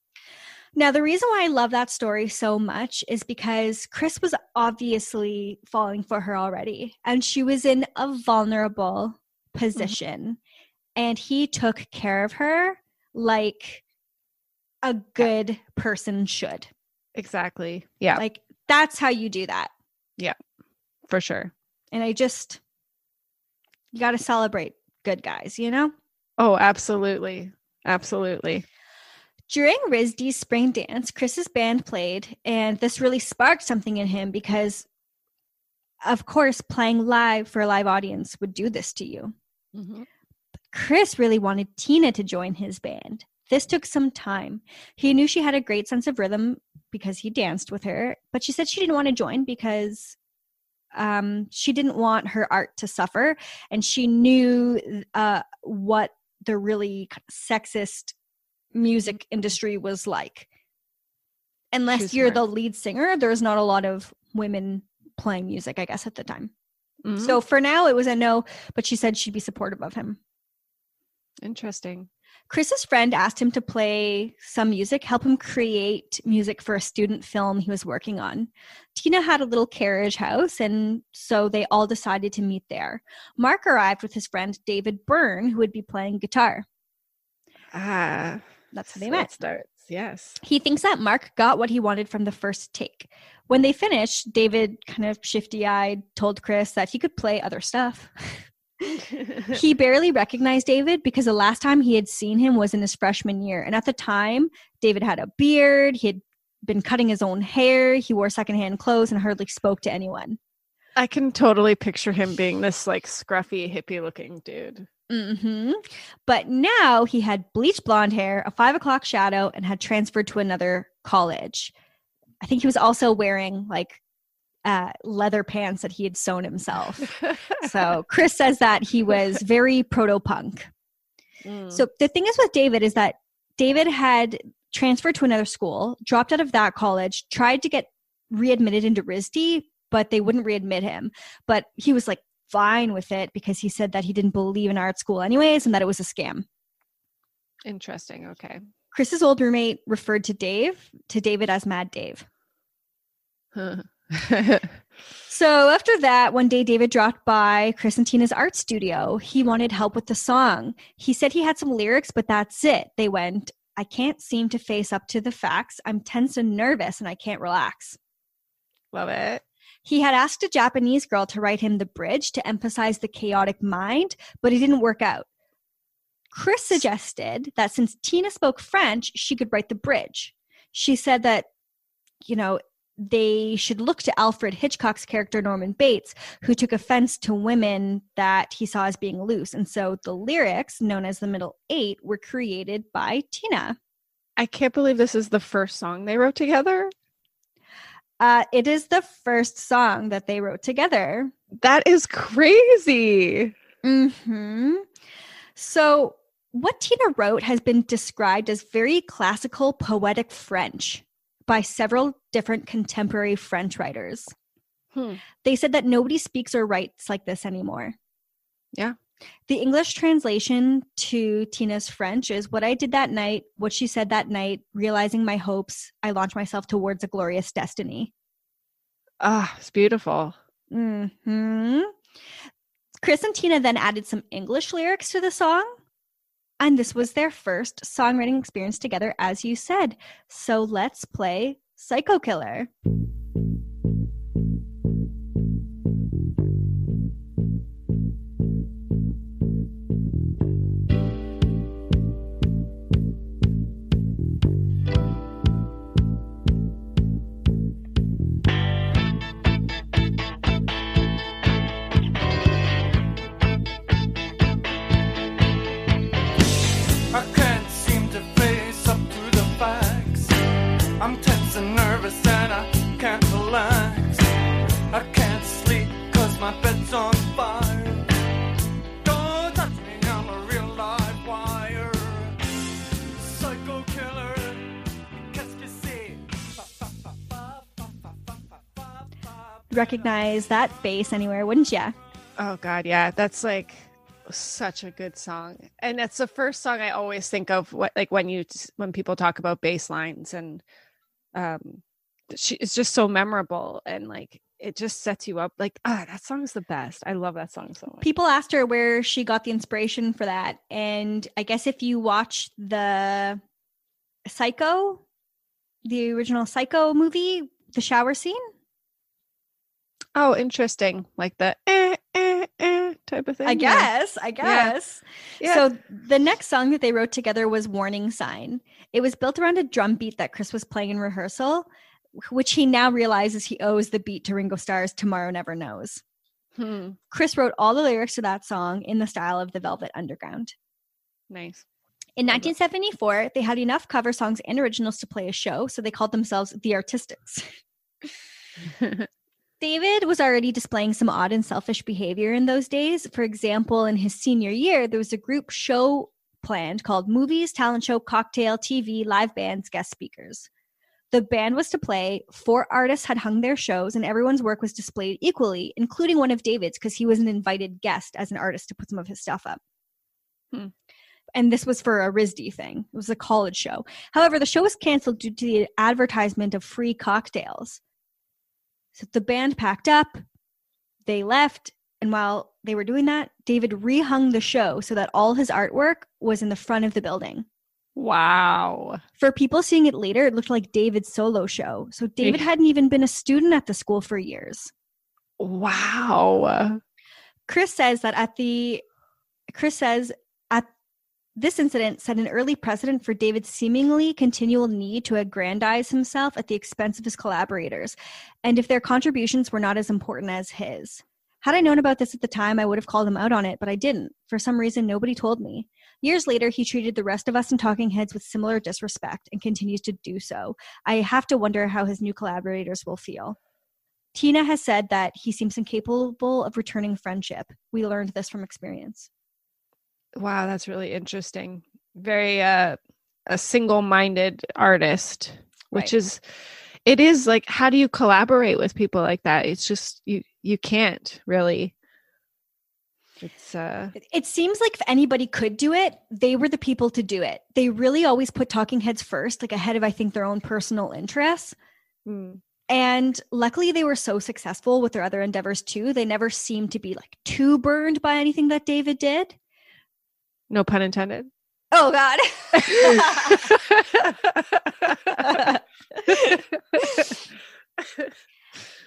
Now, the reason why I love that story so much is because Chris was obviously falling for her already, and she was in a vulnerable mm-hmm. position, and he took care of her like a good person should. Exactly. Yeah, Like, that's how you do that. Yeah. For sure. And I just, you got to celebrate good guys, you know? Oh, absolutely. Absolutely. During RISD's spring dance, Chris's band played, and this really sparked something in him because, of course, playing live for a live audience would do this to you. Mm-hmm. Chris really wanted Tina to join his band. This took some time. He knew she had a great sense of rhythm because he danced with her, but she said she didn't want to join because um, she didn't want her art to suffer, and she knew uh, what the really sexist music industry was like. Unless was you're smart. the lead singer, there's not a lot of women playing music, I guess, at the time. Mhm. So for now, it was a no, but she said she'd be supportive of him. interesting. Chris's friend asked him to play some music, help him create music for a student film he was working on. Tina had a little carriage house, and so they all decided to meet there. Mark arrived with his friend David Byrne, who would be playing guitar. Ah, That's how they so met. Starts. Yes. He thinks that Mark got what he wanted from the first take. When they finished, David, kind of shifty eyed, told Chris that he could play other stuff. (laughs) (laughs) he barely recognized David because the last time he had seen him was in his freshman year. And at the time, David had a beard, he had been cutting his own hair, he wore secondhand clothes, and hardly spoke to anyone. I can totally picture him being this like scruffy hippie looking dude. hmm But now he had bleached blonde hair, a five o'clock shadow, and had transferred to another college. I think he was also wearing like uh, leather pants that he had sewn himself. (laughs) So Chris says that he was very proto punk. Mm. So the thing is with David is that David had transferred to another school, dropped out of that college, tried to get readmitted into RISD, but they wouldn't readmit him. But he was like fine with it because he said that he didn't believe in art school anyways and that it was a scam. interesting. Okay. Chris's old roommate referred to Dave to David as Mad Dave. (laughs) So after that, one day David dropped by Chris and Tina's art studio. He wanted help with the song. He said he had some lyrics, but that's it. They went, I can't seem to face up to the facts. I'm tense and nervous and I can't relax. Love it. He had asked a Japanese girl to write him the bridge to emphasize the chaotic mind, but it didn't work out. Chris suggested that since Tina spoke French, she could write the bridge. She said that you know, they should look to Alfred Hitchcock's character Norman Bates, who took offense to women that he saw as being loose. And so the lyrics, known as the Middle Eight, were created by Tina. I can't believe this is the first song they wrote together. Uh, it is the first song that they wrote together. That is crazy. hmm So, what Tina wrote has been described as very classical poetic French by several different contemporary French writers. Hmm. They said that nobody speaks or writes like this anymore. Yeah. The English translation to Tina's French is what I did that night, what she said that night, realizing my hopes, I launched myself towards a glorious destiny. Ah, it's beautiful. hmm Chris and Tina then added some English lyrics to the song. And this was their first songwriting experience together, as you said. So let's play Psycho Killer. Recognize that bass anywhere, wouldn't you? Oh God, yeah, that's like such a good song, and that's the first song I always think of. What like when you when people talk about bass lines, and um, she it's just so memorable, and like it just sets you up. Like ah, that song's the best. I love that song so much. People asked her where she got the inspiration for that. And I guess if you watch the Psycho, the original Psycho movie, the shower scene, Oh, interesting, like the eh, eh, eh type of thing. I yeah. guess, I guess. Yeah. So the next song that they wrote together was Warning Sign. It was built around a drum beat that Chris was playing in rehearsal, which he now realizes he owes the beat to Ringo Starr's Tomorrow Never Knows. Hmm, Chris wrote all the lyrics to that song in the style of the Velvet Underground. nice. In 1974, they had enough cover songs and originals to play a show, so they called themselves the Artistics. (laughs) David was already displaying some odd and selfish behavior in those days. For example, in his senior year, there was a group show planned called Movies, Talent Show, Cocktail, TV, Live Bands, Guest Speakers. The band was to play, four artists had hung their shows, and everyone's work was displayed equally, including one of David's because he was an invited guest as an artist to put some of his stuff up. Hmm. And this was for a RISD thing. It was a college show. However, the show was canceled due to the advertisement of free cocktails. So the band packed up, they left, and while they were doing that, David rehung the show so that all his artwork was in the front of the building. wow. For people seeing it later, it looked like David's solo show. So David hadn't even been a student at the school for years. Wow. Chris says that at the Chris says this incident set an early precedent for David's seemingly continual need to aggrandize himself at the expense of his collaborators, and if their contributions were not as important as his. Had I known about this at the time, I would have called him out on it, but I didn't. For some reason, nobody told me. Years later, he treated the rest of us in Talking Heads with similar disrespect and continues to do so. I have to wonder how his new collaborators will feel. Tina has said that he seems incapable of returning friendship. We learned this from experience. Wow, that's really interesting. Very uh a single-minded artist, which Right. is it is like how do you collaborate with people like that? It's just you you can't really. It's uh It- seems like if anybody could do it, they were the people to do it. They really always put talking heads first, like ahead of, I think, their own personal interests. mm, And luckily, they were so successful with their other endeavors too. They never seemed to be like too burned by anything that David did. No pun intended. Oh, God. (laughs)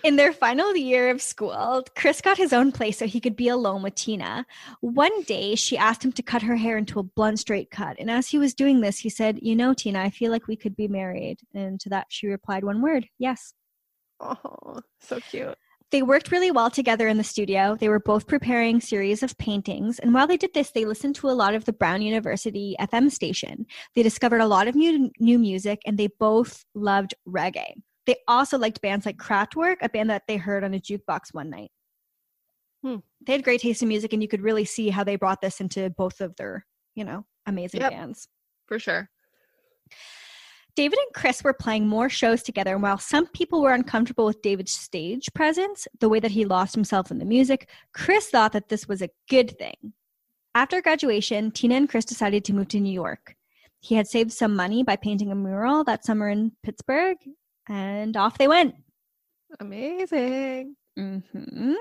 in their final year of school, Chris got his own place so he could be alone with Tina. One day, she asked him to cut her hair into a blunt, straight cut. And as he was doing this, he said, You know, Tina, I feel like we could be married. And to that, she replied one word yes. Oh, so cute. They worked really well together in the studio. They were both preparing series of paintings, and while they did this, they listened to a lot of the Brown University FM station. They discovered a lot of new, new music, and they both loved reggae. They also liked bands like Kraftwerk, a band that they heard on a jukebox one night. Hmm. They had great taste in music, and you could really see how they brought this into both of their, you know, amazing Yep. bands. For sure. David and Chris were playing more shows together, and while some people were uncomfortable with David's stage presence, the way that he lost himself in the music, Chris thought that this was a good thing. After graduation, Tina and Chris decided to move to New York. He had saved some money by painting a mural that summer in Pittsburgh, and off they went. Amazing. hmm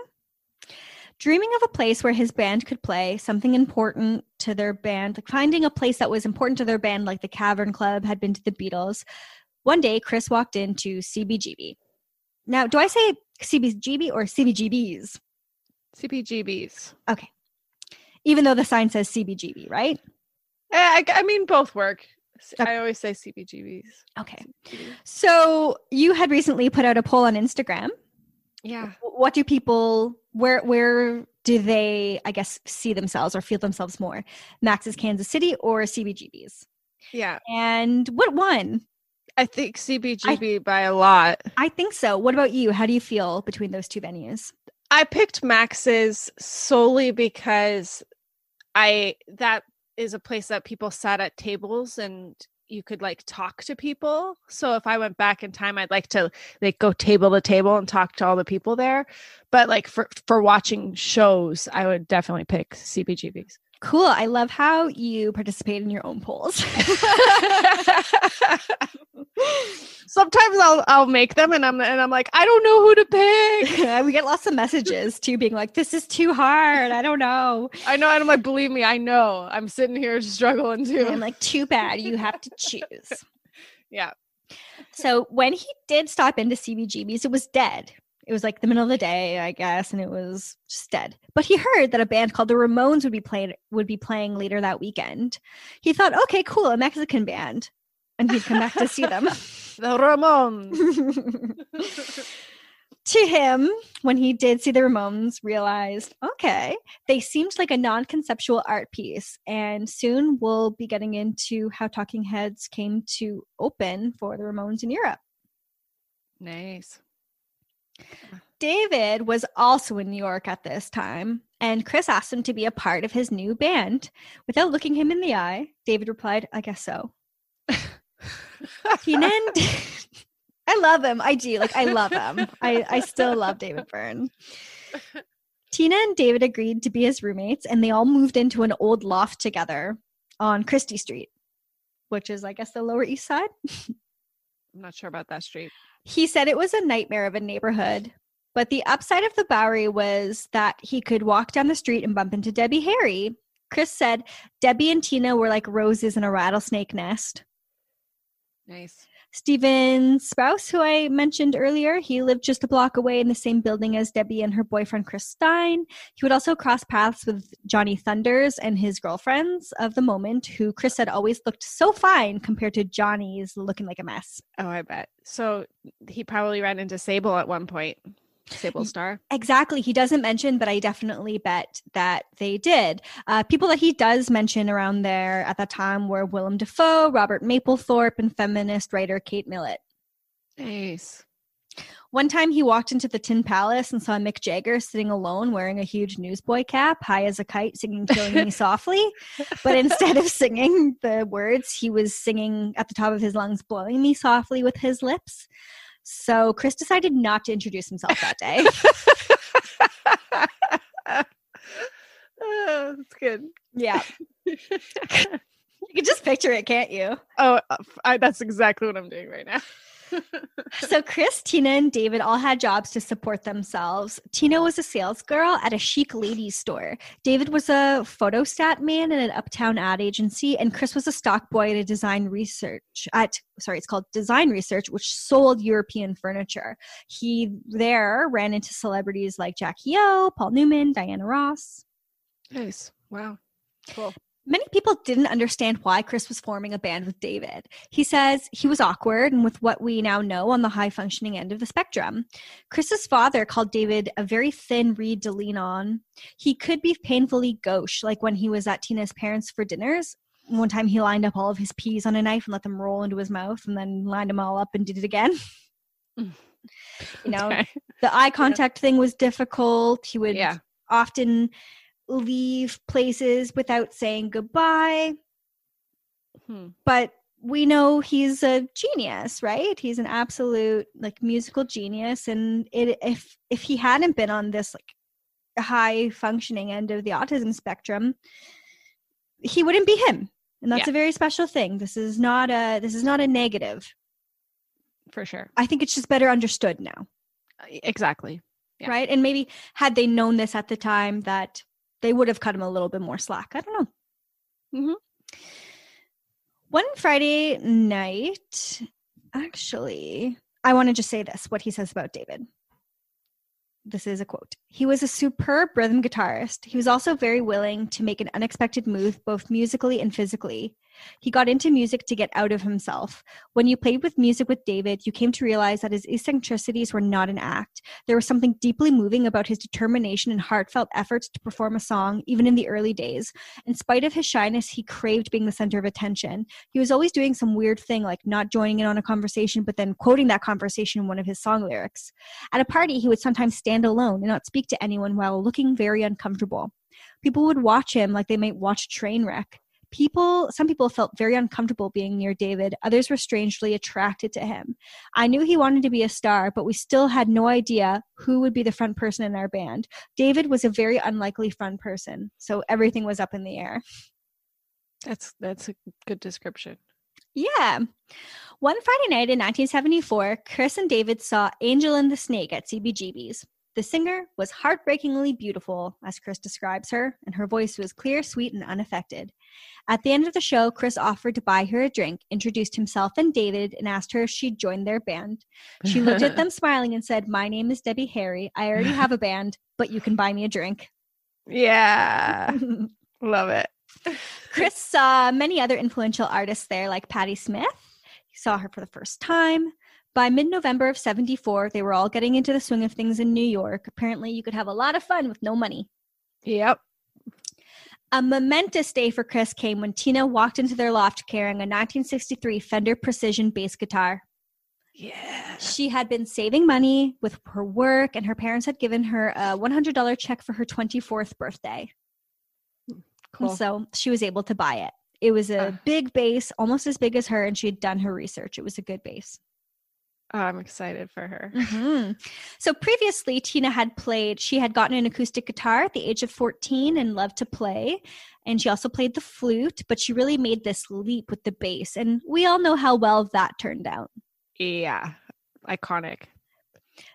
Dreaming of a place where his band could play something important to their band, like finding a place that was important to their band, like the Cavern Club had been to the Beatles. One day, Chris walked into CBGB. Now, do I say CBGB or CBGBs? CBGBs. Okay. Even though the sign says CBGB, right? Eh, I, I mean, both work. Okay. I always say CBGBs. Okay. CBGBs. So you had recently put out a poll on Instagram. Yeah. What do people where where do they I guess see themselves or feel themselves more? Max's Kansas City or CBGB's? Yeah. And what one I think CBGB by a lot. I think so. What about you? How do you feel between those two venues? I picked Max's solely because I that is a place that people sat at tables and you could like talk to people. So if I went back in time, I'd like to like go table to table and talk to all the people there. But like for for watching shows, I would definitely pick CBGBs. Cool. I love how you participate in your own polls. (laughs) Sometimes I'll I'll make them and I'm and I'm like I don't know who to pick. (laughs) we get lots of messages too being like this is too hard. I don't know. (laughs) I know and I'm like believe me I know I'm sitting here struggling too. And I'm like too bad you have to choose. yeah. So when he did stop into CBGB's, it was dead. It was like the middle of the day, I guess, and it was just dead. But he heard that a band called the Ramones would be playing would be playing later that weekend. He thought, okay, cool, a Mexican band, and he'd come back to see them. (laughs) The Ramones. (laughs) to him, when he did see the Ramones, realized, okay, they seemed like a non-conceptual art piece, and soon we'll be getting into how Talking Heads came to open for the Ramones in Europe. nice. David was also in New York at this time, and Chris asked him to be a part of his new band. Without looking him in the eye, David replied, I guess so. Tina (laughs) and I love him. I do. Like, I love him. I, I still love David Byrne. Tina and David agreed to be his roommates, and they all moved into an old loft together on Chrystie Street, which is, I guess, the Lower East Side. I'm not sure about that street. He said it was a nightmare of a neighborhood, but the upside of the Bowery was that he could walk down the street and bump into Debbie Harry. Chris said Debbie and Tina were like roses in a rattlesnake nest. Nice. Stephen Sprouse, who I mentioned earlier, he lived just a block away in the same building as Debbie and her boyfriend Chris Stein. He would also cross paths with Johnny Thunders and his girlfriends of the moment, who Chris said always looked so fine compared to Johnny's looking like a mess. Oh, I bet. So he probably ran into Sable at one point. Sable Starr. Exactly. He doesn't mention, but I definitely bet that they did. Uh, people that he does mention around there at that time were Willem Dafoe, Robert Mapplethorpe, and feminist writer Kate Millett. Nice. One time he walked into the Tin Palace and saw Mick Jagger sitting alone wearing a huge newsboy cap, high as a kite, singing Killing Me (laughs) Softly. But instead of singing the words, he was singing at the top of his lungs, Blowing Me Softly with his lips. So Chris decided not to introduce himself that day. (laughs) Oh, that's good. yeah. (laughs) You can just picture it, can't you? Oh, uh, I, that's exactly what I'm doing right now. So Chris, Tina, and David all had jobs to support themselves. Tina was a sales girl at a chic ladies store. David was a photostat man at an uptown ad agency, and Chris was a stock boy at a design research at sorry, it's called Design Research, which sold European furniture. He there ran into celebrities like Jackie O, Paul Newman, Diana Ross. Nice. Wow. Cool. Many people didn't understand why Chris was forming a band with David. He says he was awkward and with what we now know on the high functioning end of the spectrum. Chris's father called David a very thin reed to lean on. He could be painfully gauche, like when he was at Tina's parents for dinners. One time he lined up all of his peas on a knife and let them roll into his mouth and then lined them all up and did it again. (laughs) you know, (laughs) Okay. the eye contact thing was difficult. He would Yeah. often leave places without saying goodbye Hmm. but we know he's a genius right he's an absolute like musical genius and it if if he hadn't been on this like high functioning end of the autism spectrum he wouldn't be him and that's Yeah. a very special thing this is not a this is not a negative For sure. i think it's just better understood now Exactly. Yeah. right and maybe had they known this at the time that they would have cut him a little bit more slack. I don't know. Mhm. one friday night actually i want to just say this what he says about david. This is a quote. He was a superb rhythm guitarist. He was also very willing to make an unexpected move both musically and physically he got into music to get out of himself when you played with music with david you came to realize that his eccentricities were not an act there was something deeply moving about his determination and heartfelt efforts to perform a song, even in the early days. In spite of his shyness, he craved being the center of attention. He was always doing some weird thing, like not joining in on a conversation, but then quoting that conversation in one of his song lyrics. At a party, he would sometimes stand alone and not speak to anyone while looking very uncomfortable. People would watch him like they might watch a train wreck. People, some people felt very uncomfortable being near David. Others were strangely attracted to him. I knew he wanted to be a star, but we still had no idea who would be the front person in our band. David was a very unlikely front person, so everything was up in the air. That's that's a good description. Yeah. One Friday night in 1974, Chris and David saw Angel and the Snake at CBGB's. The singer was heartbreakingly beautiful, as Chris describes her, and her voice was clear, sweet, and unaffected. At the end of the show, Chris offered to buy her a drink, introduced himself and David, and asked her if she'd join their band. She looked at (laughs) them smiling and said, My name is Debbie Harry. I already have a band, but you can buy me a drink. Yeah. (laughs) Love it. Chris saw many other influential artists there, like Patti Smith. He saw her for the first time. By mid November of 74, they were all getting into the swing of things in New York. Apparently, you could have a lot of fun with no money. Yep. A momentous day for Chris came when Tina walked into their loft carrying a 1963 Fender Precision bass guitar. Yeah. She had been saving money with her work, and her parents had given her a $100 check for her 24th birthday. And Cool. so she was able to buy it. It was a Uh. big bass, almost as big as her, and she had done her research. It was a good bass. Oh, I'm excited for her. Mhm. So previously, Tina had played, she had gotten an acoustic guitar at the age of 14 and loved to play. And she also played the flute, but she really made this leap with the bass. And we all know how well that turned out. Yeah. Iconic.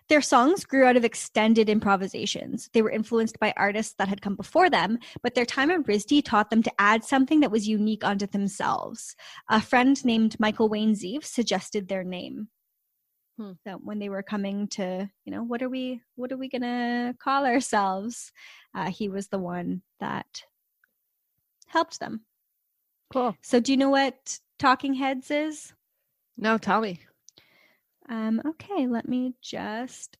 Their songs grew out of extended improvisations. They were influenced by artists that had come before them, but their time at RISD taught them to add something that was unique onto themselves. A friend named Michael Wayne Zeev suggested their name. Hmm. So when they were coming to, you know, what are we, what are we gonna call ourselves? Uh, he was the one that helped them. Cool. So do you know what Talking Heads is? No, tell me. Um, okay, let me just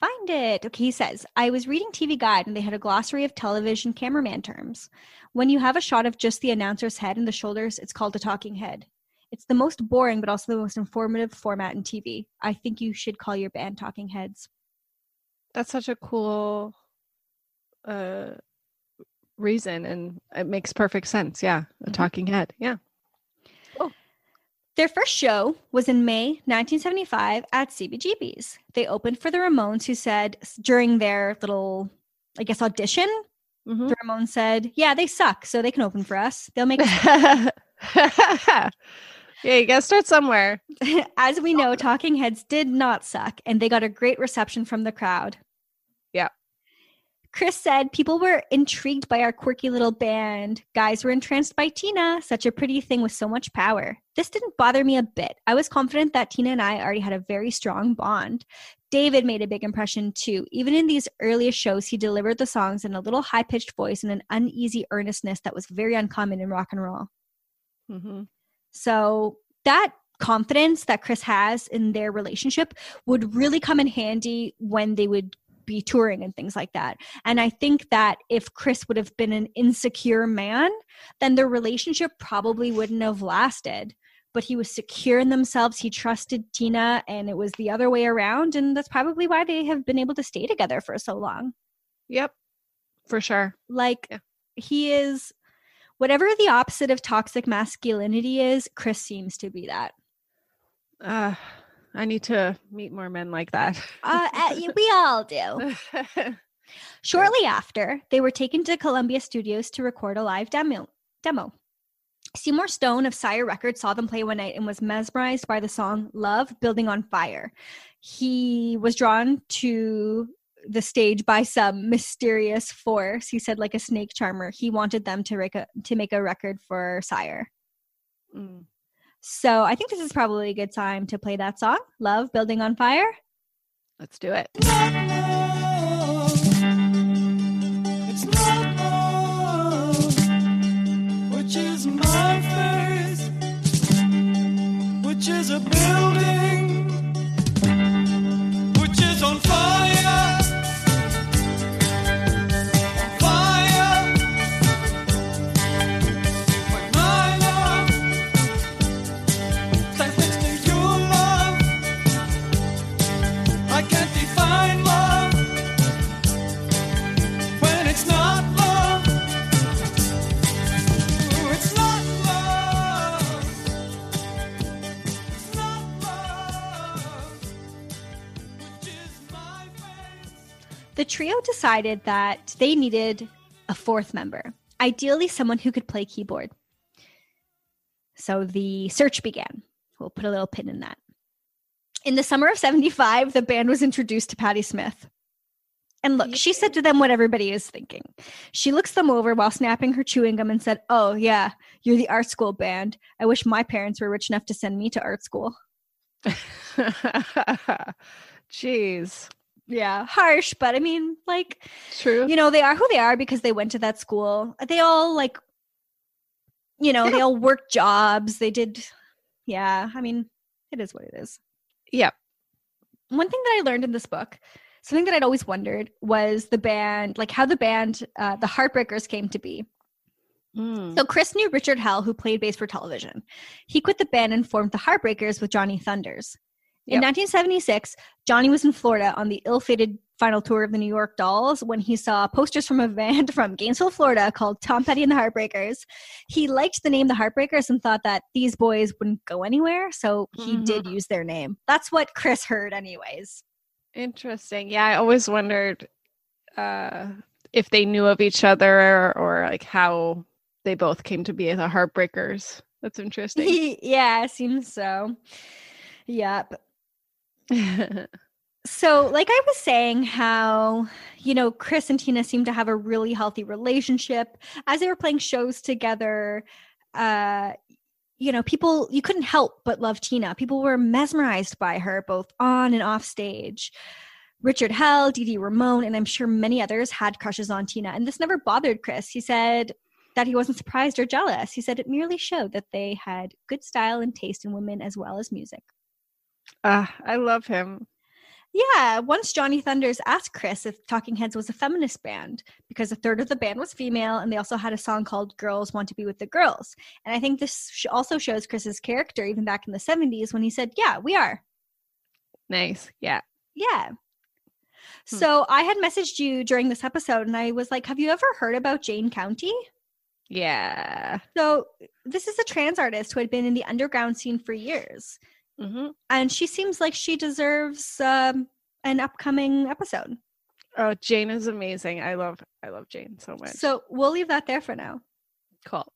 find it. Okay, he says, I was reading TV Guide and they had a glossary of television cameraman terms. When you have a shot of just the announcer's head and the shoulders, it's called a talking head. It's the most boring but also the most informative format in TV. I think you should call your band Talking Heads. That's such a cool uh reason and it makes perfect sense. Yeah. A Mhm. talking head. Yeah. Oh. Their first show was in May 1975 at CBGB's. They opened for the Ramones, who said during their little, I guess, audition, Mhm. the Ramones said, "Yeah, they suck, so they can open for us. They'll make." us (laughs) (laughs) Yeah, you gotta start somewhere. (laughs) As we know, Talking Heads did not suck, and they got a great reception from the crowd. Yeah. Chris said people were intrigued by our quirky little band. Guys were entranced by Tina, such a pretty thing with so much power. This didn't bother me a bit. I was confident that Tina and I already had a very strong bond. David made a big impression too. Even in these earliest shows, he delivered the songs in a little high pitched voice and an uneasy earnestness that was very uncommon in rock and roll. Mm-hmm. So that confidence that Chris has in their relationship would really come in handy when they would be touring and things like that. And I think that if Chris would have been an insecure man, then their relationship probably wouldn't have lasted. But he was secure in themselves. He trusted Tina, and it was the other way around. And that's probably why they have been able to stay together for so long. Yep, for sure. Like, Yeah. he is whatever the opposite of toxic masculinity is, Chris seems to be that. Uh, I need to meet more men like that. Uh, uh, we all do. (laughs) Shortly after, they were taken to Columbia Studios to record a live demo. Demo. Seymour Stein of Sire Records saw them play one night and was mesmerized by the song Love Building on Fire. He was drawn to the stage by some mysterious force. He said like a snake charmer. He wanted them to make a to make a record for Sire. Mm. So I think this is probably a good time to play that song, Love Building on Fire. Let's do it. It's not love, The trio decided that they needed a fourth member, ideally someone who could play keyboard. So the search began. We'll put a little pin in that. In the summer of 75, the band was introduced to Patti Smith. And look, she said to them what everybody is thinking. She looks them over while snapping her chewing gum and said, Oh, yeah, you're the art school band. I wish my parents were rich enough to send me to art school. (laughs) Jeez. Yeah, harsh, but I mean, like, True. you know they are who they are because they went to that school. They all like you know they all worked jobs. They did yeah i mean it is what it is. Yep. one thing that i learned in this book something that i'd always wondered was the band like how the band uh, the heartbreakers came to be. Mm. so chris knew richard hell who played bass for television. He quit the band and formed the heartbreakers with johnny thunders in 1976 johnny was in florida on the ill-fated final tour of the new york dolls when he saw posters from a band (laughs) from gainesville florida called tom petty and the heartbreakers. He liked the name the heartbreakers and thought that these boys wouldn't go anywhere so he did use their name. That's what chris heard anyways. Interesting. Yeah, I always wondered uh, if they knew of each other or, like how they both came to be the Heartbreakers. That's interesting. (laughs) yeah seems so. Yep (laughs) So, like I was saying, how, you know, Chris and Tina seem to have a really healthy relationship. As they were playing shows together, uh, you know, people, you couldn't help but love Tina. People were mesmerized by her, both on and off stage. Richard Hell, Dee Dee Ramone, and I'm sure many others had crushes on Tina. And this never bothered Chris. He said that he wasn't surprised or jealous. He said it merely showed that they had good style and taste in women as well as music. Ah, I love him. Yeah, once Johnny Thunders asked Chris if Talking Heads was a feminist band because a third of the band was female and they also had a song called Girls Want to Be with the Girls. And I think this sh- also shows Chris's character even back in the 70s when he said, Yeah, we are. Nice. Yeah. Yeah. Hmm. So I had messaged you during this episode and I was like, Have you ever heard about Jane County? Yeah. So this is a trans artist who had been in the underground scene for years. Hmm And she seems like she deserves um, an upcoming episode. Oh, Jane is amazing. I love I love Jane so much. So we'll leave that there for now. cool.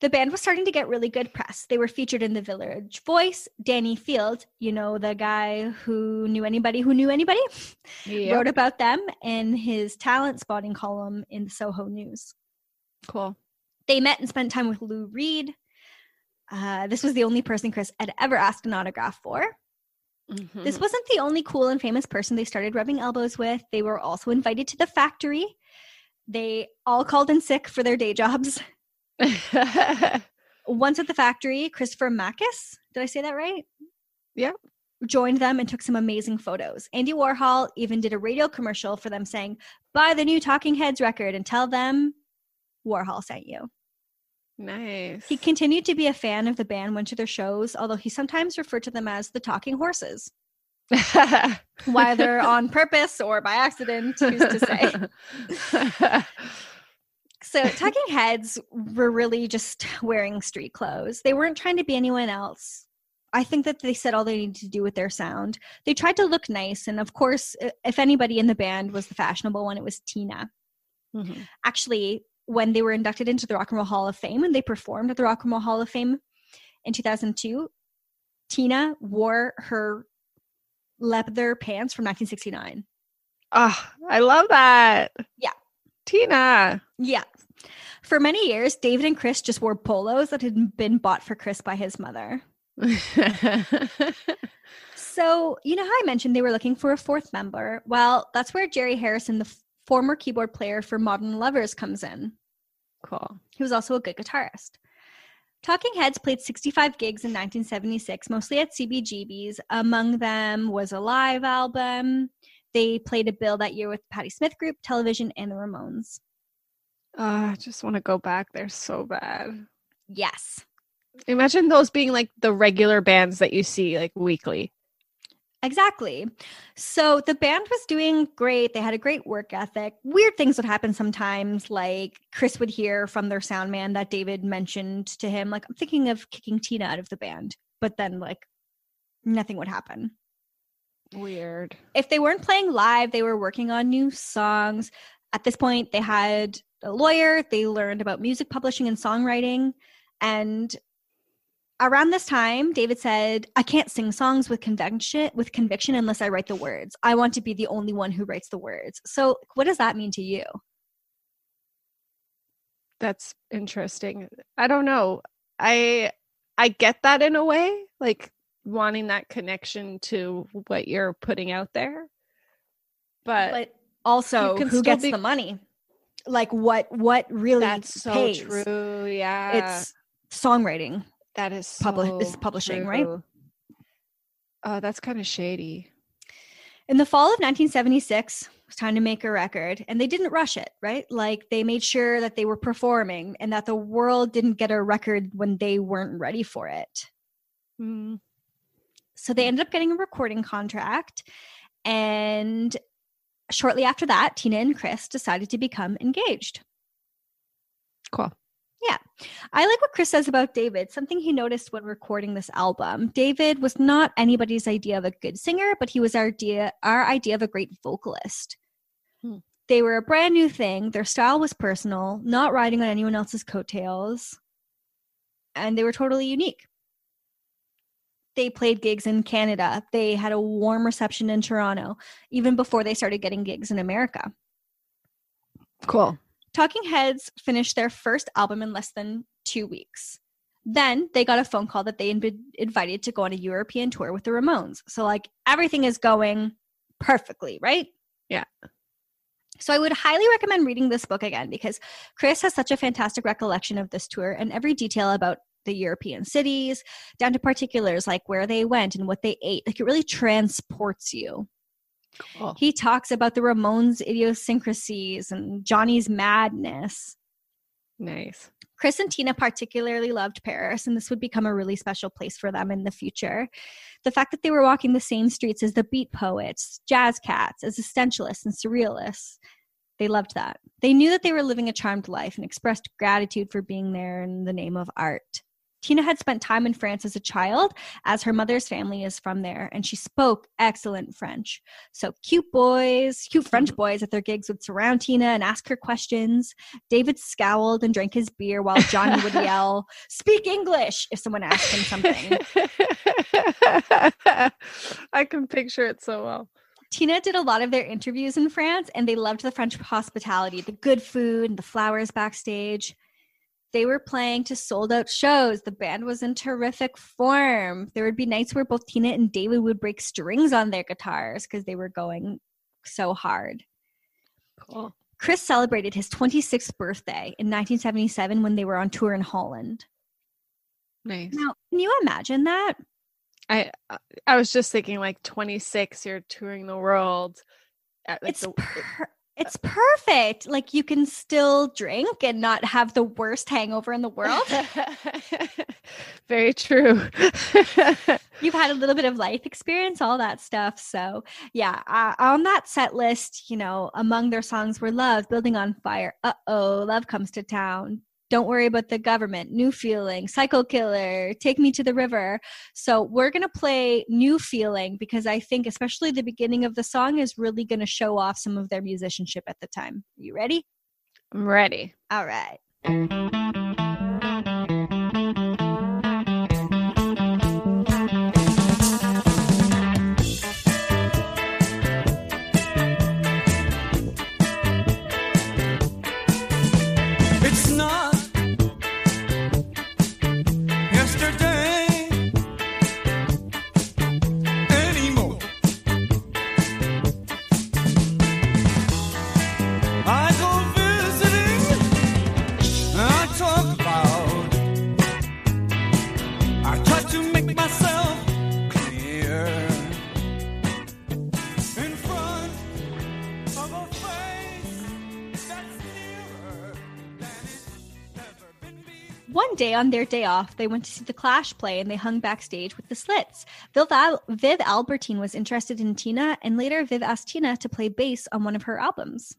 The band was starting to get really good press. They were featured in the Village Voice. Danny Field, you know, the guy who knew anybody who knew anybody, wrote about them in his talent spotting column in the Soho News. Cool. They met and spent time with Lou Reed. Uh, this was the only person Chris had ever asked an autograph for. Mm-hmm. This wasn't the only cool and famous person they started rubbing elbows with. They were also invited to the factory. They all called in sick for their day jobs. (laughs) Once at the factory, Christopher Makos, did I say that right? Yeah. Joined them and took some amazing photos. Andy Warhol even did a radio commercial for them saying, Buy the new Talking Heads record and tell them Warhol sent you. Nice. He continued to be a fan of the band, went to their shows, although he sometimes referred to them as the Talking Horses. (laughs) Whether on purpose or by accident, who's to say? (laughs) So, Talking Heads were really just wearing street clothes. They weren't trying to be anyone else. I think that they said all they needed to do with their sound. They tried to look nice. And of course, if anybody in the band was the fashionable one, it was Tina. Mhm. Actually, when they were inducted into the Rock and Roll Hall of Fame and they performed at the Rock and Roll Hall of Fame in 2002, Tina wore her leather pants from 1969. Oh, ah, I love that. Yeah. Tina. Yeah. For many years, David and Chris just wore polos that had been bought for Chris by his mother. (laughs) So, you know how I mentioned they were looking for a fourth member? Well, that's where Jerry Harrison, the former keyboard player for Modern Lovers, comes in. cool. He was also a good guitarist. Talking Heads played 65 gigs in 1976, mostly at CBGB's. Among them was a live album. They played a bill that year with Patti Smith Group, Television, and the Ramones. Uh, I just want to go back there so bad. Yes. Imagine those being like the regular bands that you see like weekly. Exactly. So the band was doing great. They had a great work ethic. Weird things would happen sometimes, like Chris would hear from their sound man that David mentioned to him, like, I'm thinking of kicking Tina out of the band. But then, like, nothing would happen. Weird. If they weren't playing live, they were working on new songs. At this point, they had a lawyer, they learned about music publishing and songwriting. And around this time, David said, I can't sing songs with conviction with conviction unless I write the words. I want to be the only one who writes the words. So what does that mean to you? That's interesting. I don't know. I I get that in a way, like wanting that connection to what you're putting out there. But, But also who gets be- the money? Like what what really that's so pays? true. Yeah. It's songwriting. That is publi- it's so publishing, right? Oh, that's kind of shady. In the fall of 1976, it was time to make a record, and they didn't rush it, right? Like they made sure that they were performing and that the world didn't get a record when they weren't ready for it. Mm. So they ended up getting a recording contract, and shortly after that, Tina and Chris decided to become engaged. Cool. I like what Chris says about David, something he noticed when recording this album. David was not anybody's idea of a good singer, but he was our idea our idea of a great vocalist. Hmm. They were a brand new thing. Their style was personal, not riding on anyone else's coattails, and they were totally unique. They played gigs in Canada. They had a warm reception in Toronto, even before they started getting gigs in America. Cool. Talking Heads finished their first album in less than two weeks. Then they got a phone call that they had been invited to go on a European tour with the Ramones. So, like, everything is going perfectly, right? Yeah. So, I would highly recommend reading this book again because Chris has such a fantastic recollection of this tour and every detail about the European cities, down to particulars like where they went and what they ate. Like, it really transports you. Cool. He talks about the Ramones' idiosyncrasies and Johnny's madness. Nice. Chris and Tina particularly loved Paris, and this would become a really special place for them in the future. The fact that they were walking the same streets as the beat poets, jazz cats, existentialists, and surrealists, they loved that. They knew that they were living a charmed life and expressed gratitude for being there in the name of art. Tina had spent time in France as a child, as her mother's family is from there, and she spoke excellent French. So cute boys, cute French mm. boys at their gigs would surround Tina and ask her questions. David scowled and drank his beer while Johnny would (laughs) yell, Speak English if someone asked him something. (laughs) I can picture it so well. Tina did a lot of their interviews in France and they loved the French hospitality, the good food, and the flowers backstage. They were playing to sold out shows. The band was in terrific form. There would be nights where both Tina and David would break strings on their guitars because they were going so hard. Cool. Chris celebrated his 26th birthday in 1977 when they were on tour in Holland. Nice. Now, can you imagine that? I I was just thinking like 26 you're touring the world. at, like, it's the- per- it's perfect. Like you can still drink and not have the worst hangover in the world. (laughs) Very true. (laughs) You've had a little bit of life experience, all that stuff. So, yeah, uh, on that set list, you know, among their songs were Love, Building on Fire, Uh Oh, Love Comes to Town, Don't Worry About the Government, New Feeling, Psycho Killer, Take Me to the River. So, we're going to play New Feeling because I think, especially the beginning of the song, is really going to show off some of their musicianship at the time. You ready? I'm ready. All right. Day on their day off, they went to see the Clash play and they hung backstage with the Slits. Viv, Al- Viv Albertine was interested in Tina, and later Viv asked Tina to play bass on one of her albums.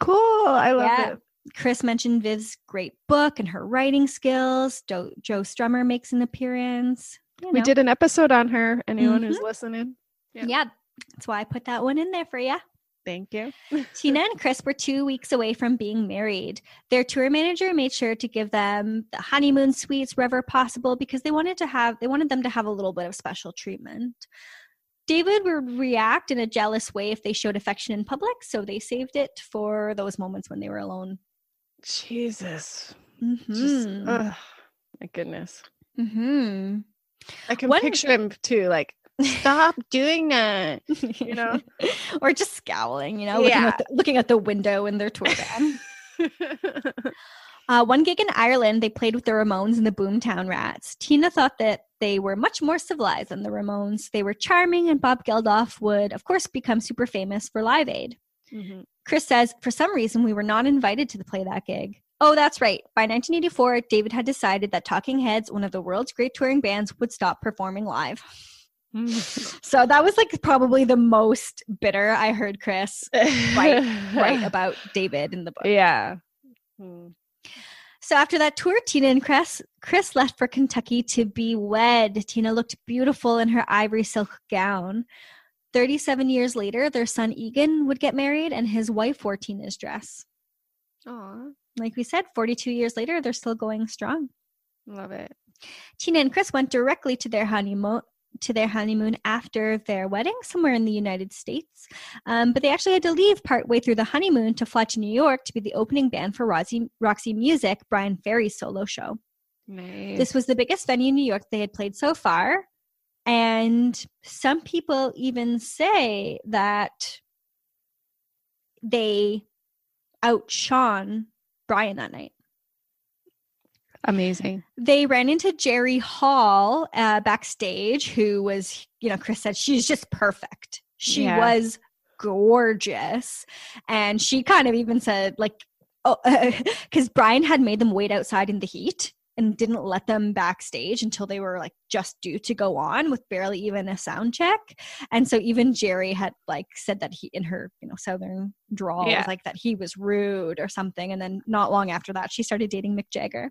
Cool. I love Yeah. it. Chris mentioned Viv's great book and her writing skills. Jo- Joe Strummer makes an appearance. You We did an episode on her. Anyone who's Mhm. listening? Yeah. Yeah, that's why I put that one in there for you. Thank you. Tina and (laughs) Chris were two weeks away from being married. Their tour manager made sure to give them the honeymoon suites wherever possible because they wanted to have they wanted them to have a little bit of special treatment. David would react in a jealous way if they showed affection in public, so they saved it for those moments when they were alone. Jesus. Mhm. Just my goodness. Mhm. I can One- picture him too, like, stop doing that. You know? (laughs) or just scowling, you know, looking, Yeah. at the, looking at the window in their tour van. (laughs) Uh, one gig in Ireland, they played with the Ramones and the Boomtown Rats. Tina thought that they were much more civilized than the Ramones. They were charming, and Bob Geldof would, of course, become super famous for Live Aid. Mhm. Chris says, for some reason, we were not invited to the play that gig. Oh, that's right. By 1984, David had decided that Talking Heads, one of the world's great touring bands, would stop performing live. (laughs) So that was like probably the most bitter I heard Chris Right, write (laughs) about David in the book. Yeah. Mm. So after that tour, Tina and Chris Chris left for Kentucky to be wed. Tina looked beautiful in her ivory silk gown. 37 years later, their son Egan would get married and his wife wore Tina's dress. Aw, Like we said, 42 years later, they're still going strong. love it. Tina and Chris went directly to their honeymoon to their honeymoon after their wedding somewhere in the United States. Um, but they actually had to leave partway through the honeymoon to fly to New York to be the opening band for Roxy, Roxy Music, Bryan Ferry's solo show. Nice. This was the biggest venue in New York they had played so far. And some people even say that they outshone Bryan that night. Amazing. They ran into Jerry Hall uh, backstage, who was, you know, Chris said she's just perfect. She Yeah. was gorgeous. And she kind of even said, like, oh, (laughs) because Bryan had made them wait outside in the heat and didn't let them backstage until they were like just due to go on with barely even a sound check. And so even Jerry had like said that he in her, you know, southern drawl Yeah. was like that he was rude or something. And then not long after that, she started dating Mick Jagger.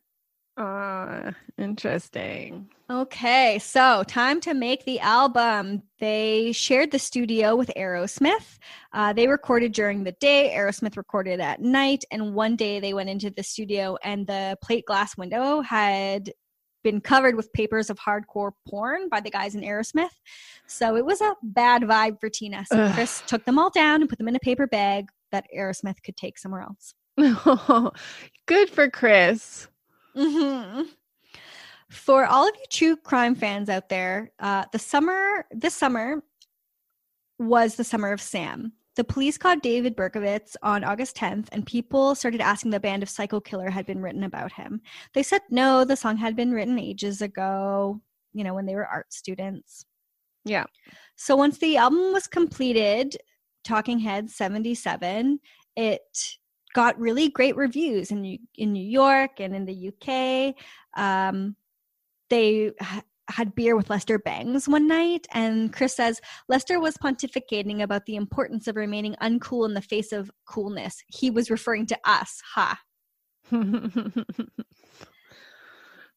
Uh, interesting. Okay, so time to make the album. They shared the studio with Aerosmith. Uh, they recorded during the day, Aerosmith recorded at night, and one day they went into the studio and the plate glass window had been covered with papers of hardcore porn by the guys in Aerosmith. So it was a bad vibe for Tina. So Ugh. Chris took them all down and put them in a paper bag that Aerosmith could take somewhere else. (laughs) Good for Chris. Hmm For all of you true crime fans out there, uh, the summer this summer was the summer of Sam. The police caught David Berkowitz on August 10th, and people started asking the band if Psycho Killer had been written about him. They said no, the song had been written ages ago, you know, when they were art students. Yeah. So once the album was completed, Talking Heads 77, it got really great reviews in New- in New York and in the UK. Um, they ha- had beer with Lester Bangs one night, and Chris says Lester was pontificating about the importance of remaining uncool in the face of coolness. He was referring to us, ha. (laughs)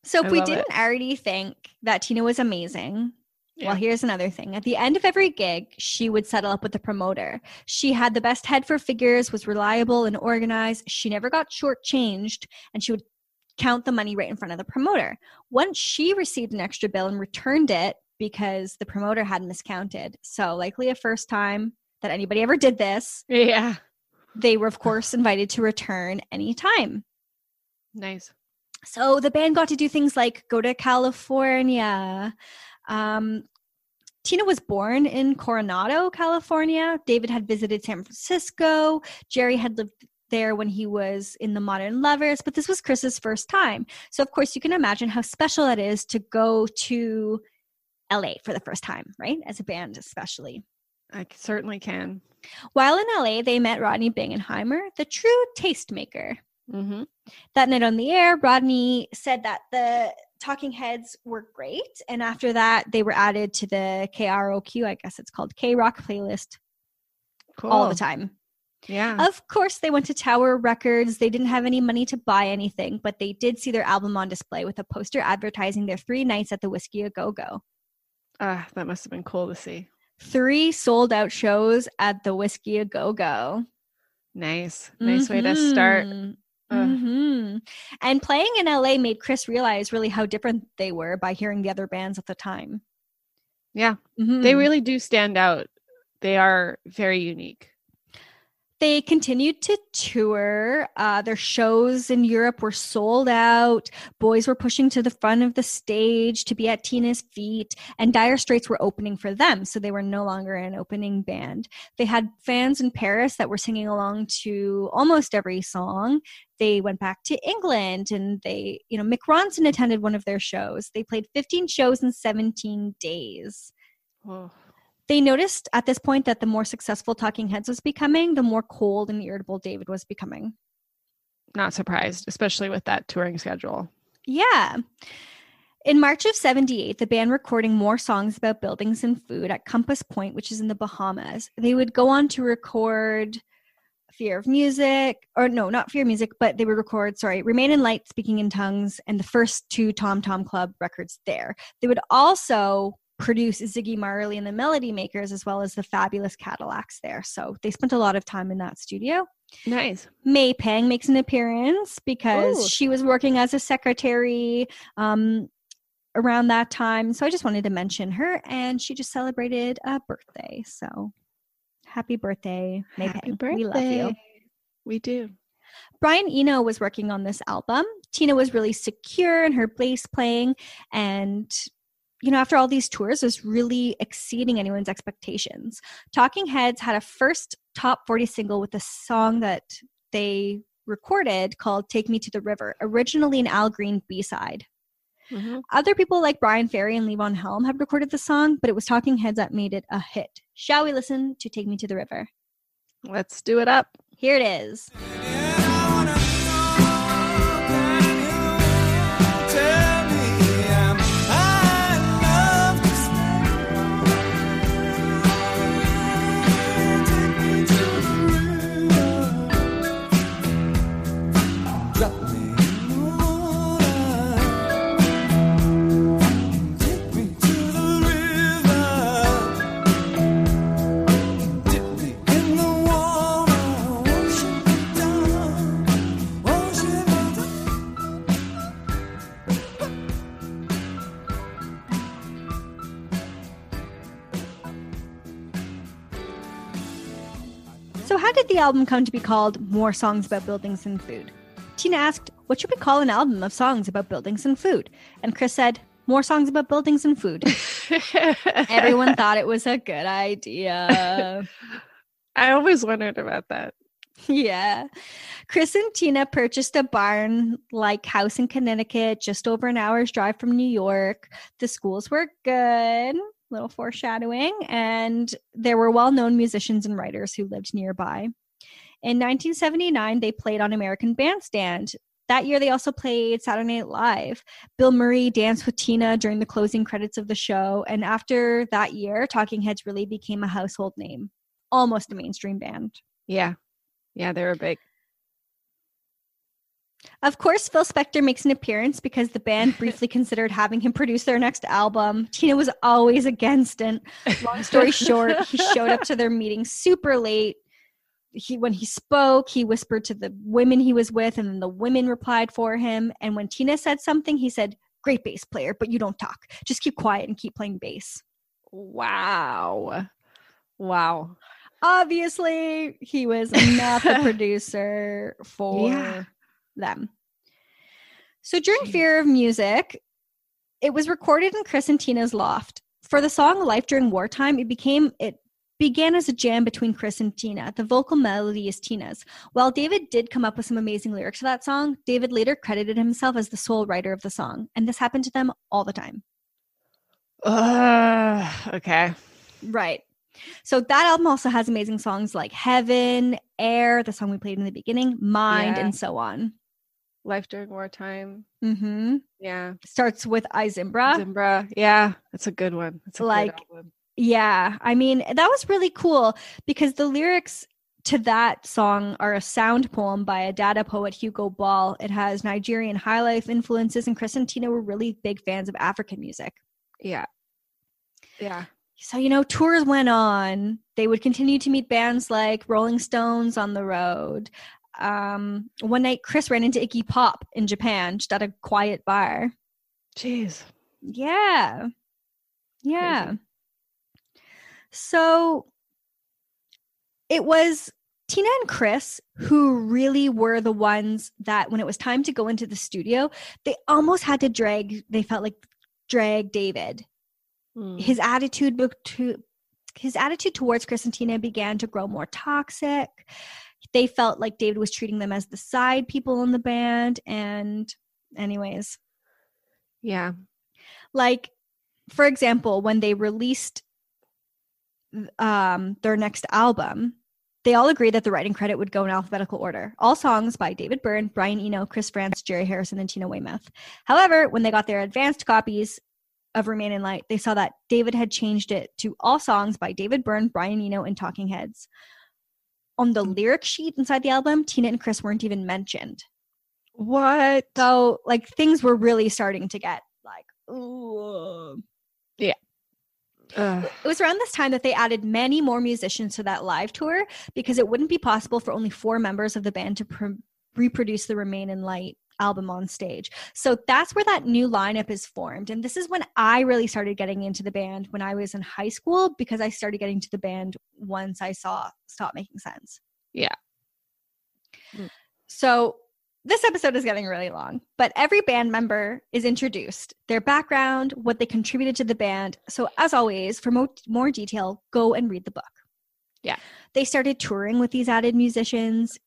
So if I we didn't it. already think that Tina was amazing, Yeah. well, here's another thing. At the end of every gig, she would settle up with the promoter. She had the best head for figures, was reliable and organized. She never got shortchanged, and she would count the money right in front of the promoter. Once she received an extra bill and returned it because the promoter had miscounted. So, likely a first time that anybody ever did this, yeah. they were, of course, invited to return anytime. Nice. So the band got to do things like go to California. Um, Tina was born in Coronado, California. David had visited San Francisco. Jerry had lived there when he was in the Modern Lovers, but this was Chris's first time. So, of course, you can imagine how special that is to go to LA for the first time, right? As a band, especially. I certainly can. While in LA, they met Rodney Bingenheimer, the true tastemaker. Mm-hmm. That night on the air, Rodney said that the Talking Heads were great. And after that, they were added to the KROQ, I guess it's called K Rock playlist Cool. all the time. Yeah. Of course, they went to Tower Records. They didn't have any money to buy anything, but they did see their album on display with a poster advertising their three nights at the Whisky A Go Go. Ah, that must have been cool to see. Three sold out shows at the Whisky A Go Go. Nice. Nice way to start. Ugh. Mhm. And playing in LA made Chris realize really how different they were by hearing the other bands at the time. Yeah. They Mhm. really do stand out. They are very unique. They continued to tour. Uh, their shows in Europe were sold out. Boys were pushing to the front of the stage to be at Tina's feet, and Dire Straits were opening for them, so they were no longer an opening band. They had fans in Paris that were singing along to almost every song. They went back to England, and they, you know, Mick Ronson attended one of their shows. They played 15 shows in 17 days. They noticed at this point that the more successful Talking Heads was becoming, the more cold and irritable David was becoming. Not surprised, especially with that touring schedule. Yeah. In March of 78, the band recording more songs about buildings and food at Compass Point, which is in the Bahamas. They would go on to record Fear of Music, or no, not Fear of Music, but they would record, sorry, Remain in Light, Speaking in Tongues, and the first two Tom Tom Club records there. They would also produce Ziggy Marley and the Melody Makers, as well as the Fabulous Cadillacs there. So they spent a lot of time in that studio. Nice. May Pang makes an appearance because Ooh. she was working as a secretary um, around that time. So I just wanted to mention her, and she just celebrated a birthday. So happy birthday, May Happy Pang. We love you. We do. Brian Eno was working on this album. Tina was really secure in her bass playing, and you know, after all these tours, was really exceeding anyone's expectations. Talking Heads had a first top 40 single with a song that they recorded called Take Me to the River, originally an Al Green B side. Mhm. Other people like Bryan Ferry and Levon Helm had recorded the song, but it was Talking Heads that made it a hit. Shall we listen to Take Me to the River? Let's do it up. Here it is. How did the album come to be called More Songs About Buildings and Food? Tina asked, What should we call an album of songs about buildings and food? And Chris said, More songs about buildings and food. (laughs) Everyone thought it was a good idea. (laughs) I always wondered about that. yeah. Chris and Tina purchased a barn like house in Connecticut, just over an hour's drive from New York. The schools were good, little foreshadowing, and there were well known musicians and writers who lived nearby. In 1979, they played on American Bandstand. That year, they also played Saturday Night Live. Bill Murray danced with Tina during the closing credits of the show. And after that year, Talking Heads really became a household name, almost a mainstream band. Yeah. Yeah, they were big. Of course, Phil Spector makes an appearance because the band (laughs) briefly considered having him produce their next album. Tina was always against it. Long story short, he (laughs) showed up to their meeting super late. He when he spoke, he whispered to the women he was with, and then the women replied for him. And when Tina said something, he said, Great bass player, but you don't talk. Just keep quiet and keep playing bass. Wow. Wow. Obviously, he was not the (laughs) producer for Yeah. Them. So during Jeez. Fear of Music, it was recorded in Chris and Tina's loft. For the song Life During Wartime, it became it began as a jam between Chris and Tina. The vocal melody is Tina's. While David did come up with some amazing lyrics to that song, David later credited himself as the sole writer of the song, and this happened to them all the time. Uh, okay. Right. So that album also has amazing songs like Heaven, Air, the song we played in the beginning, Mind, Yeah. and so on. Life during wartime. hmm Yeah. Starts with Izimbra. Zimbra. Yeah. That's a good one. That's Like-. Yeah, I mean, that was really cool because the lyrics to that song are a sound poem by a dada poet, Hugo Ball. It has Nigerian high life influences, and Chris and Tina were really big fans of African music. Yeah. Yeah. So, you know, tours went on. They would continue to meet bands like Rolling Stones on the road. Um, one night, Chris ran into Iggy Pop in Japan, just at a quiet bar. Jeez. Yeah. Yeah. Crazy. So it was Tina and Chris who really were the ones that when it was time to go into the studio, they almost had to drag, they felt like drag David. Mm. His attitude to his attitude towards Chris and Tina began to grow more toxic. They felt like David was treating them as the side people in the band and anyways, Yeah. like for example when they released um their next album they all agreed that the writing credit would go in alphabetical order. All songs by david byrne brian eno chris frantz jerry harrison and tina weymouth. However when they got their advanced copies of remain in light they saw that david had changed it to all songs by david byrne brian eno and talking heads on the lyric sheet inside the album tina and chris weren't even mentioned What? so like things were really starting to get like ooh. Ugh. It was around this time that they added many more musicians to that live tour because it wouldn't be possible for only four members of the band to pr- reproduce the Remain in Light album on stage. So that's where that new lineup is formed. And this is when I really started getting into the band when I was in high school because I started getting to the band once I saw Stop Making Sense. Yeah. Mm. So this episode is getting really long, but every band member is introduced, their background, what they contributed to the band. So, as always, for mo- more detail, go and read the book. Yeah. They started touring with these added musicians.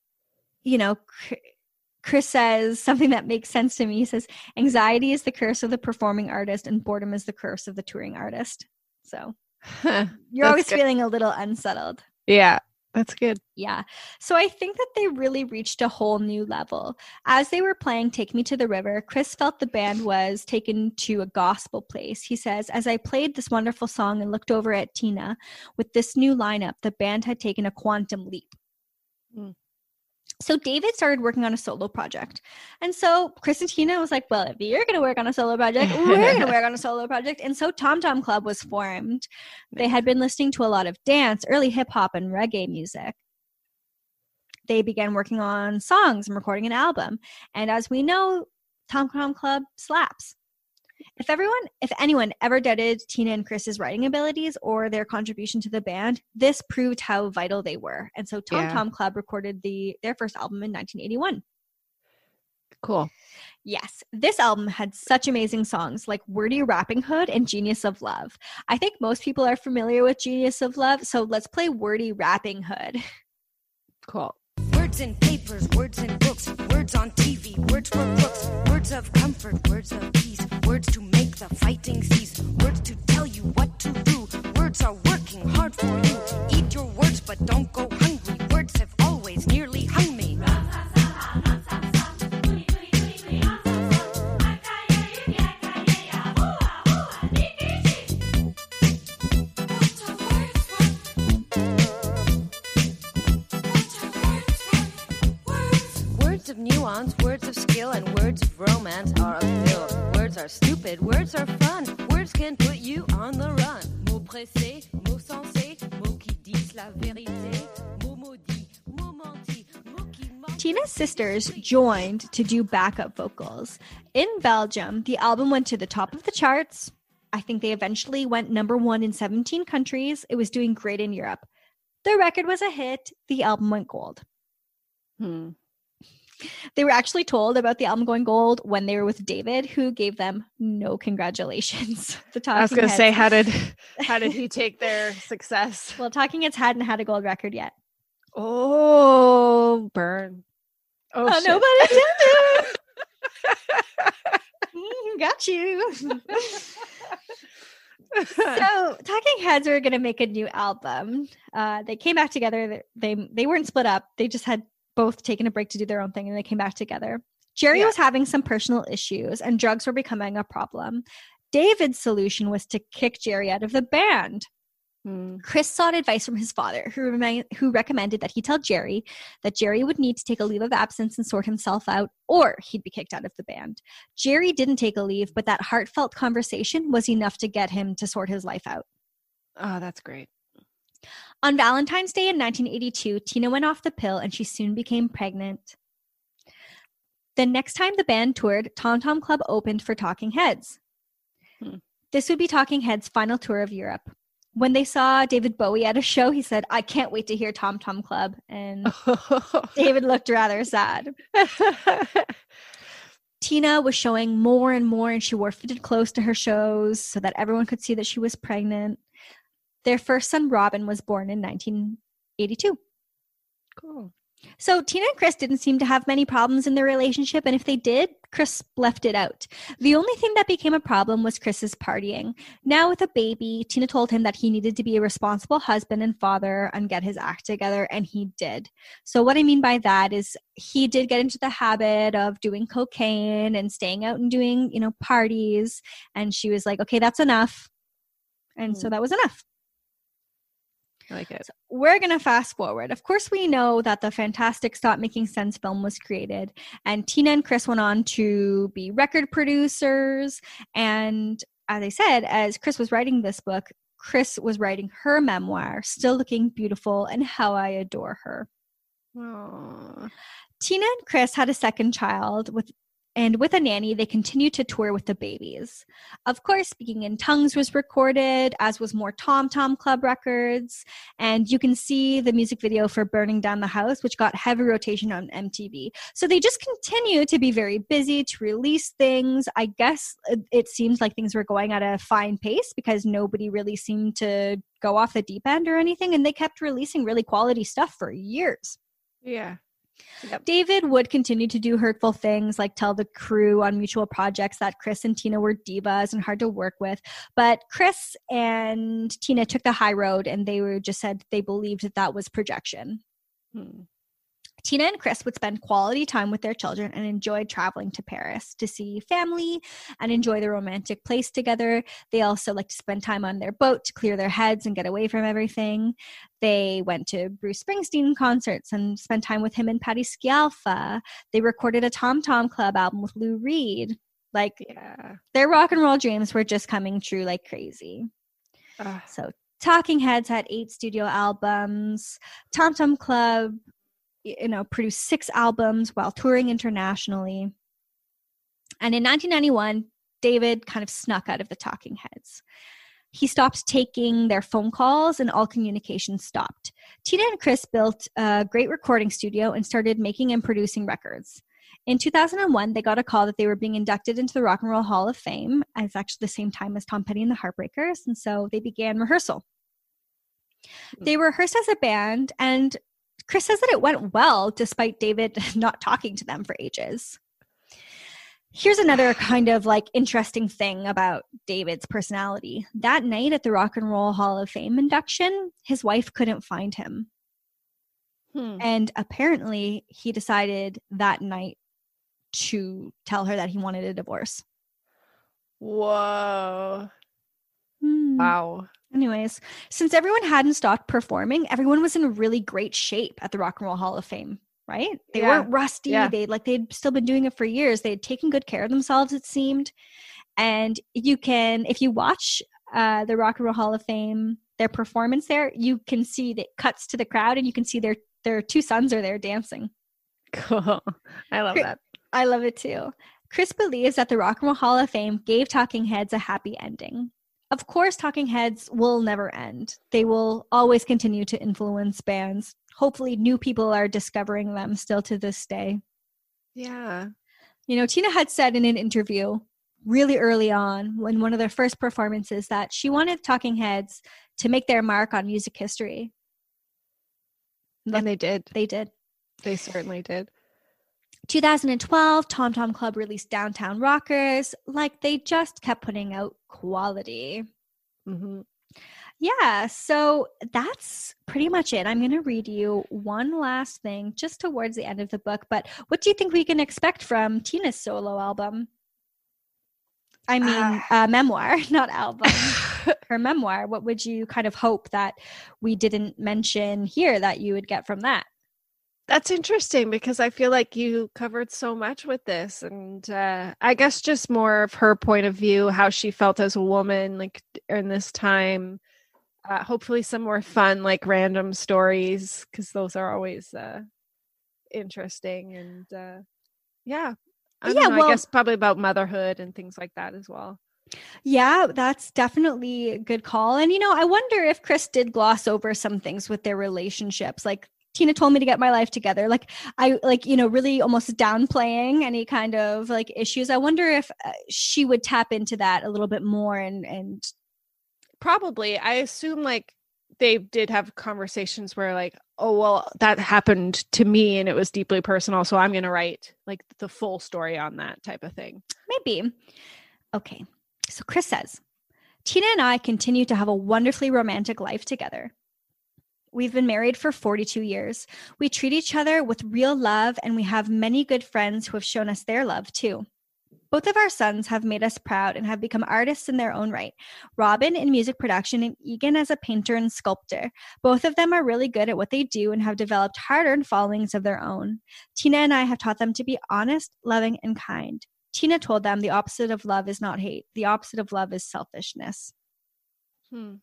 You know, Chr- Chris says something that makes sense to me. He says, Anxiety is the curse of the performing artist, and boredom is the curse of the touring artist. So, you're always good. feeling a little unsettled. yeah. That's good. Yeah. So I think that they really reached a whole new level. As they were playing Take Me to the River, Chris felt the band was taken to a gospel place. He says, As I played this wonderful song and looked over at Tina, with this new lineup, the band had taken a quantum leap. Mm. So David started working on a solo project. And so Chris and Tina was like, well, if you're going to work on a solo project, we're going to work on a solo project. And so Tom Tom Club was formed. They had been listening to a lot of dance, early hip hop, and reggae music. They began working on songs and recording an album. And as we know, Tom Tom Club slaps. If everyone, if anyone ever doubted Tina and Chris's writing abilities or their contribution to the band, this proved how vital they were. And so Tom Yeah. Tom Club recorded the their first album in 1981. Cool. Yes, this album had such amazing songs like Wordy Rapping Hood and Genius of Love. I think most people are familiar with Genius of Love, so let's play Wordy Rapping Hood. Cool. Words in papers, words in books, words on TV, words for books, words of comfort, words of peace, words to make the fighting cease, words to tell you what to do. Words are working hard for you. Eat your words, but don't go hungry. Words have always nearly hung me. Words of nuance, words of skill, and words of romance are a pill. Words are stupid, words are fun. Words can put you on the run. Mots pressés, mots sensés, mots qui disent la vérité. Mots maudits, mots mentis, mots qui mentent. Tina's sisters joined to do backup vocals. In Belgium, the album went to the top of the charts. I think they eventually went number one in 17 countries. It was doing great in Europe. The record was a hit. The album went gold. Hmm. They were actually told about the album going gold when they were with David, who gave them no congratulations. (laughs) The I was gonna say, how did (laughs) how did he take their success? well, Talking Heads hadn't had a gold record yet. Oh, burn. Oh, Oh, shit. no pun intended. Mm, Got you. (laughs) so talking heads are going to make a new album uh, they came back together they they weren't split up they just had both taken a break to do their own thing and they came back together jerry Yeah. was having some personal issues and drugs were becoming a problem david's solution was to kick jerry out of the band Hmm. Chris sought advice from his father, who, remi- who recommended that he tell Jerry that Jerry would need to take a leave of absence and sort himself out, or he'd be kicked out of the band. Jerry didn't take a leave, but that heartfelt conversation was enough to get him to sort his life out. Oh, that's great. On Valentine's Day in 1982, Tina went off the pill and she soon became pregnant. The next time the band toured, Tom Tom Club opened for Talking Heads. Hmm. This would be Talking Heads' final tour of Europe. When they saw David Bowie at a show, he said, I can't wait to hear Tom Tom Club. And (laughs) David looked rather sad. (laughs) Tina was showing more and more, and she wore fitted clothes to her shows so that everyone could see that she was pregnant. Their first son, Robin, was born in 1982. cool. So Tina and Chris didn't seem to have many problems in their relationship, and if they did, Chris left it out. The only thing that became a problem was Chris's partying. Now with a baby, Tina told him that he needed to be a responsible husband and father and get his act together, and he did. So what I mean by that is he did get into the habit of doing cocaine and staying out and doing, you know, parties, and she was like, "Okay, that's enough." And so Hmm. that was enough I like it. we're going to fast forward. Of course, we know that the fantastic Stop Making Sense film was created, and Tina and Chris went on to be record producers. And as I said, as Chris was writing this book, Chris was writing her memoir, Still Looking Beautiful and How I Adore Her. Aw. Tina and Chris had a second child with and with a nanny, they continued to tour with the babies. Of course, Speaking in Tongues was recorded, as was more Tom Tom Club records. And you can see the music video for Burning Down the House, which got heavy rotation on MTV. So they just continue to be very busy to release things. I guess it- it seems like things were going at a fine pace because nobody really seemed to go off the deep end or anything. And they kept releasing really quality stuff for years. Yeah. David would continue to do hurtful things like tell the crew on mutual projects that Chris and Tina were divas and hard to work with. But Chris and Tina took the high road and they were just said they believed that that was projection. Hmm. Tina and Chris would spend quality time with their children and enjoyed traveling to Paris to see family and enjoy the romantic place together. They also like to spend time on their boat to clear their heads and get away from everything. They went to Bruce Springsteen concerts and spent time with him and Patti Scialfa. They recorded a Tom Tom Club album with Lou Reed. Like Yeah. their rock and roll dreams were just coming true like crazy. Ah, So Talking Heads had eight studio albums. Tom Tom Club, you know, produced six albums while touring internationally. And in 1991, David kind of snuck out of the talking heads. He stopped taking their phone calls and all communication stopped. Tina and Chris built a great recording studio and started making and producing records. In 2001, they got a call that they were being inducted into the Rock and Roll Hall of Fame. It's actually the same time as Tom Petty and the Heartbreakers. And so they began rehearsal. Hmm. They rehearsed as a band, and Chris says that it went well despite David (laughs) not talking to them for ages. Here's another (sighs) kind of like interesting thing about David's personality. That night at the Rock and Roll Hall of Fame induction, his wife couldn't find him. Hmm. And apparently, he decided that night to tell her that he wanted a divorce. Whoa. Hmm. Wow. Anyways, since everyone hadn't stopped performing, everyone was in really great shape at the Rock and Roll Hall of Fame, right? They Yeah. weren't rusty. Yeah. They like they'd still been doing it for years. They had taken good care of themselves, it seemed. And you can, if you watch uh, the Rock and Roll Hall of Fame, their performance there, you can see that cuts to the crowd, and you can see their their two sons are there dancing. Cool. I love that. I love it too. Chris believes that the Rock and Roll Hall of Fame gave Talking Heads a happy ending. Of course, Talking Heads will never end. They will always continue to influence bands. Hopefully, new people are discovering them still to this day. Yeah. You know, Tina had said in an interview really early on, when one of their first performances, that she wanted Talking Heads to make their mark on music history. And they did. They did. They certainly did. 2012, Tom Tom Club released Downtown Rockers. Like they just kept putting out quality. hmm Yeah, so that's pretty much it. I'm going to read you one last thing just towards the end of the book. But what do you think we can expect from Tina's solo album? I mean, uh, memoir, (laughs) not album. (laughs) Her memoir. What would you kind of hope that we didn't mention here that you would get from that? That's interesting because I feel like you covered so much with this. And uh, I guess just more of her point of view, how she felt as a woman, like in this time. Uh, hopefully, some more fun, like random stories, because those are always uh, interesting. And uh, yeah. I don't Yeah, know, well- I guess probably about motherhood and things like that as well. Yeah, that's definitely a good call. And you know, I wonder if Chris did gloss over some things with their relationships. Like Tina told me to get my life together. Like I like, you know, really almost downplaying any kind of like issues. I wonder if uh, she would tap into that a little bit more and and Probably. I assume like they did have conversations where like, oh well, that happened to me and it was deeply personal, so I'm gonna write like the full story on that type of thing. maybe. Okay. So Chris says, Tina and I continue to have a wonderfully romantic life together. We've been married for 42 years. We treat each other with real love, and we have many good friends who have shown us their love too. Both of our sons have made us proud and have become artists in their own right. Robin in music production and Egan as a painter and sculptor. Both of them are really good at what they do and have developed hard earned followings of their own. Tina and I have taught them to be honest, loving, and kind. Tina told them the opposite of love is not hate, the opposite of love is selfishness. Hmm.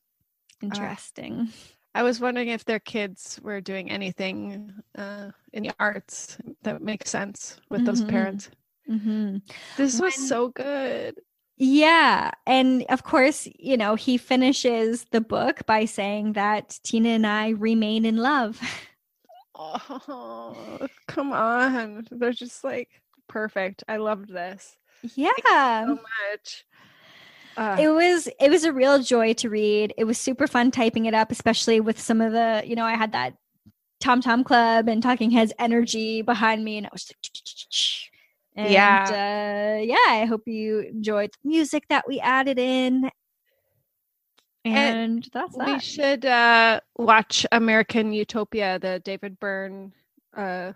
Interesting. I was wondering if their kids were doing anything uh, in the arts that makes sense with those Mhm. parents. hmm This was When- so good. Yeah. And of course, you know, he finishes the book by saying that Tina and I remain in love. Oh, come on. They're just like perfect. I loved this yeah. so much. Uh, It was it was a real joy to read. It was super fun typing it up, especially with some of the, you know, I had that Tom Tom Club and Talking Heads energy behind me, and I was like, and, Yeah. uh, yeah. I hope you enjoyed the music that we added in, and, that's we should uh, watch American Utopia, the David Byrne uh,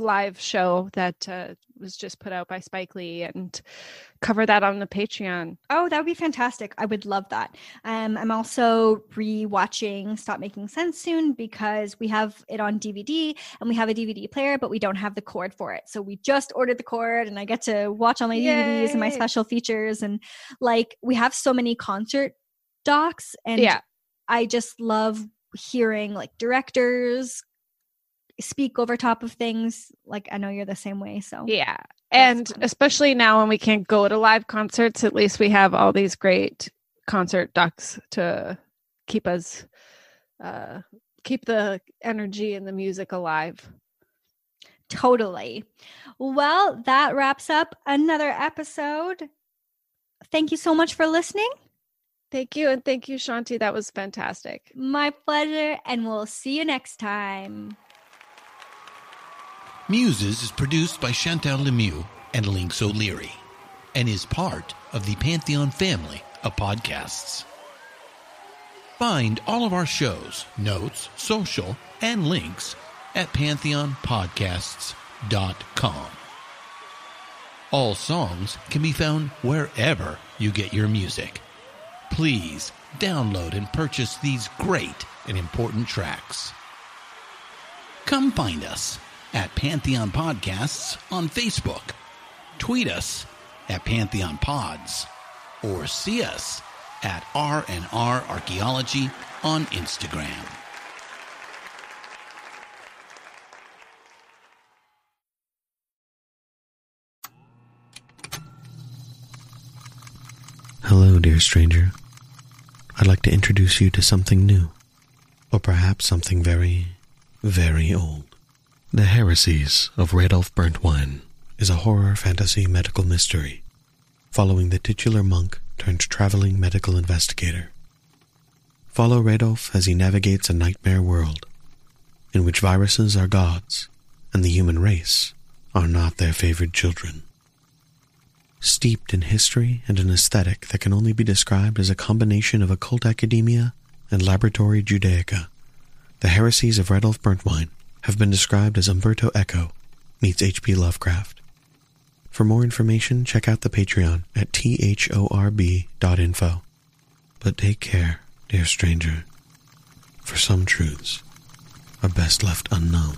live show that uh, was just put out by Spike Lee and cover that on the Patreon. Oh, that would be fantastic. I would love that. Um, I'm also rewatching Stop Making Sense soon because we have it on DVD and we have a DVD player, but we don't have the cord for it. So we just ordered the cord and I get to watch all my DVDs and my special features. And like we have so many concert docs and yeah, I just love hearing like directors speak over top of things. Like I know you're the same way. So yeah. and especially now when we can't go to live concerts, at least we have all these great concert ducks to keep us uh keep the energy and the music alive. Totally. Well, that wraps up another episode. Thank you so much for listening. Thank you and thank you Shanti. That was fantastic. My pleasure, and we'll see you next time. Muses is produced by Chantal Lemieux and Lynx O'Leary and is part of the Pantheon family of podcasts. Find all of our shows, notes, social, and links at pantheonpodcasts.com. All songs can be found wherever you get your music. Please download and purchase these great and important tracks. Come find us at Pantheon Podcasts on Facebook. Tweet us at Pantheon Pods or see us at R&R Archaeology on Instagram. Hello, dear stranger. I'd like to introduce you to something new, or perhaps something very, very old. The Heresies of Radolf Burntwine is a horror fantasy medical mystery following the titular monk turned traveling medical investigator. Follow Radolf as he navigates a nightmare world in which viruses are gods and the human race are not their favored children. Steeped in history and an aesthetic that can only be described as a combination of occult academia and laboratory Judaica, the heresies of Radolf Burntwine have been described as Umberto Eco meets H.P. Lovecraft. For more information, check out the Patreon at thorb.info. But take care, dear stranger, for some truths are best left unknown.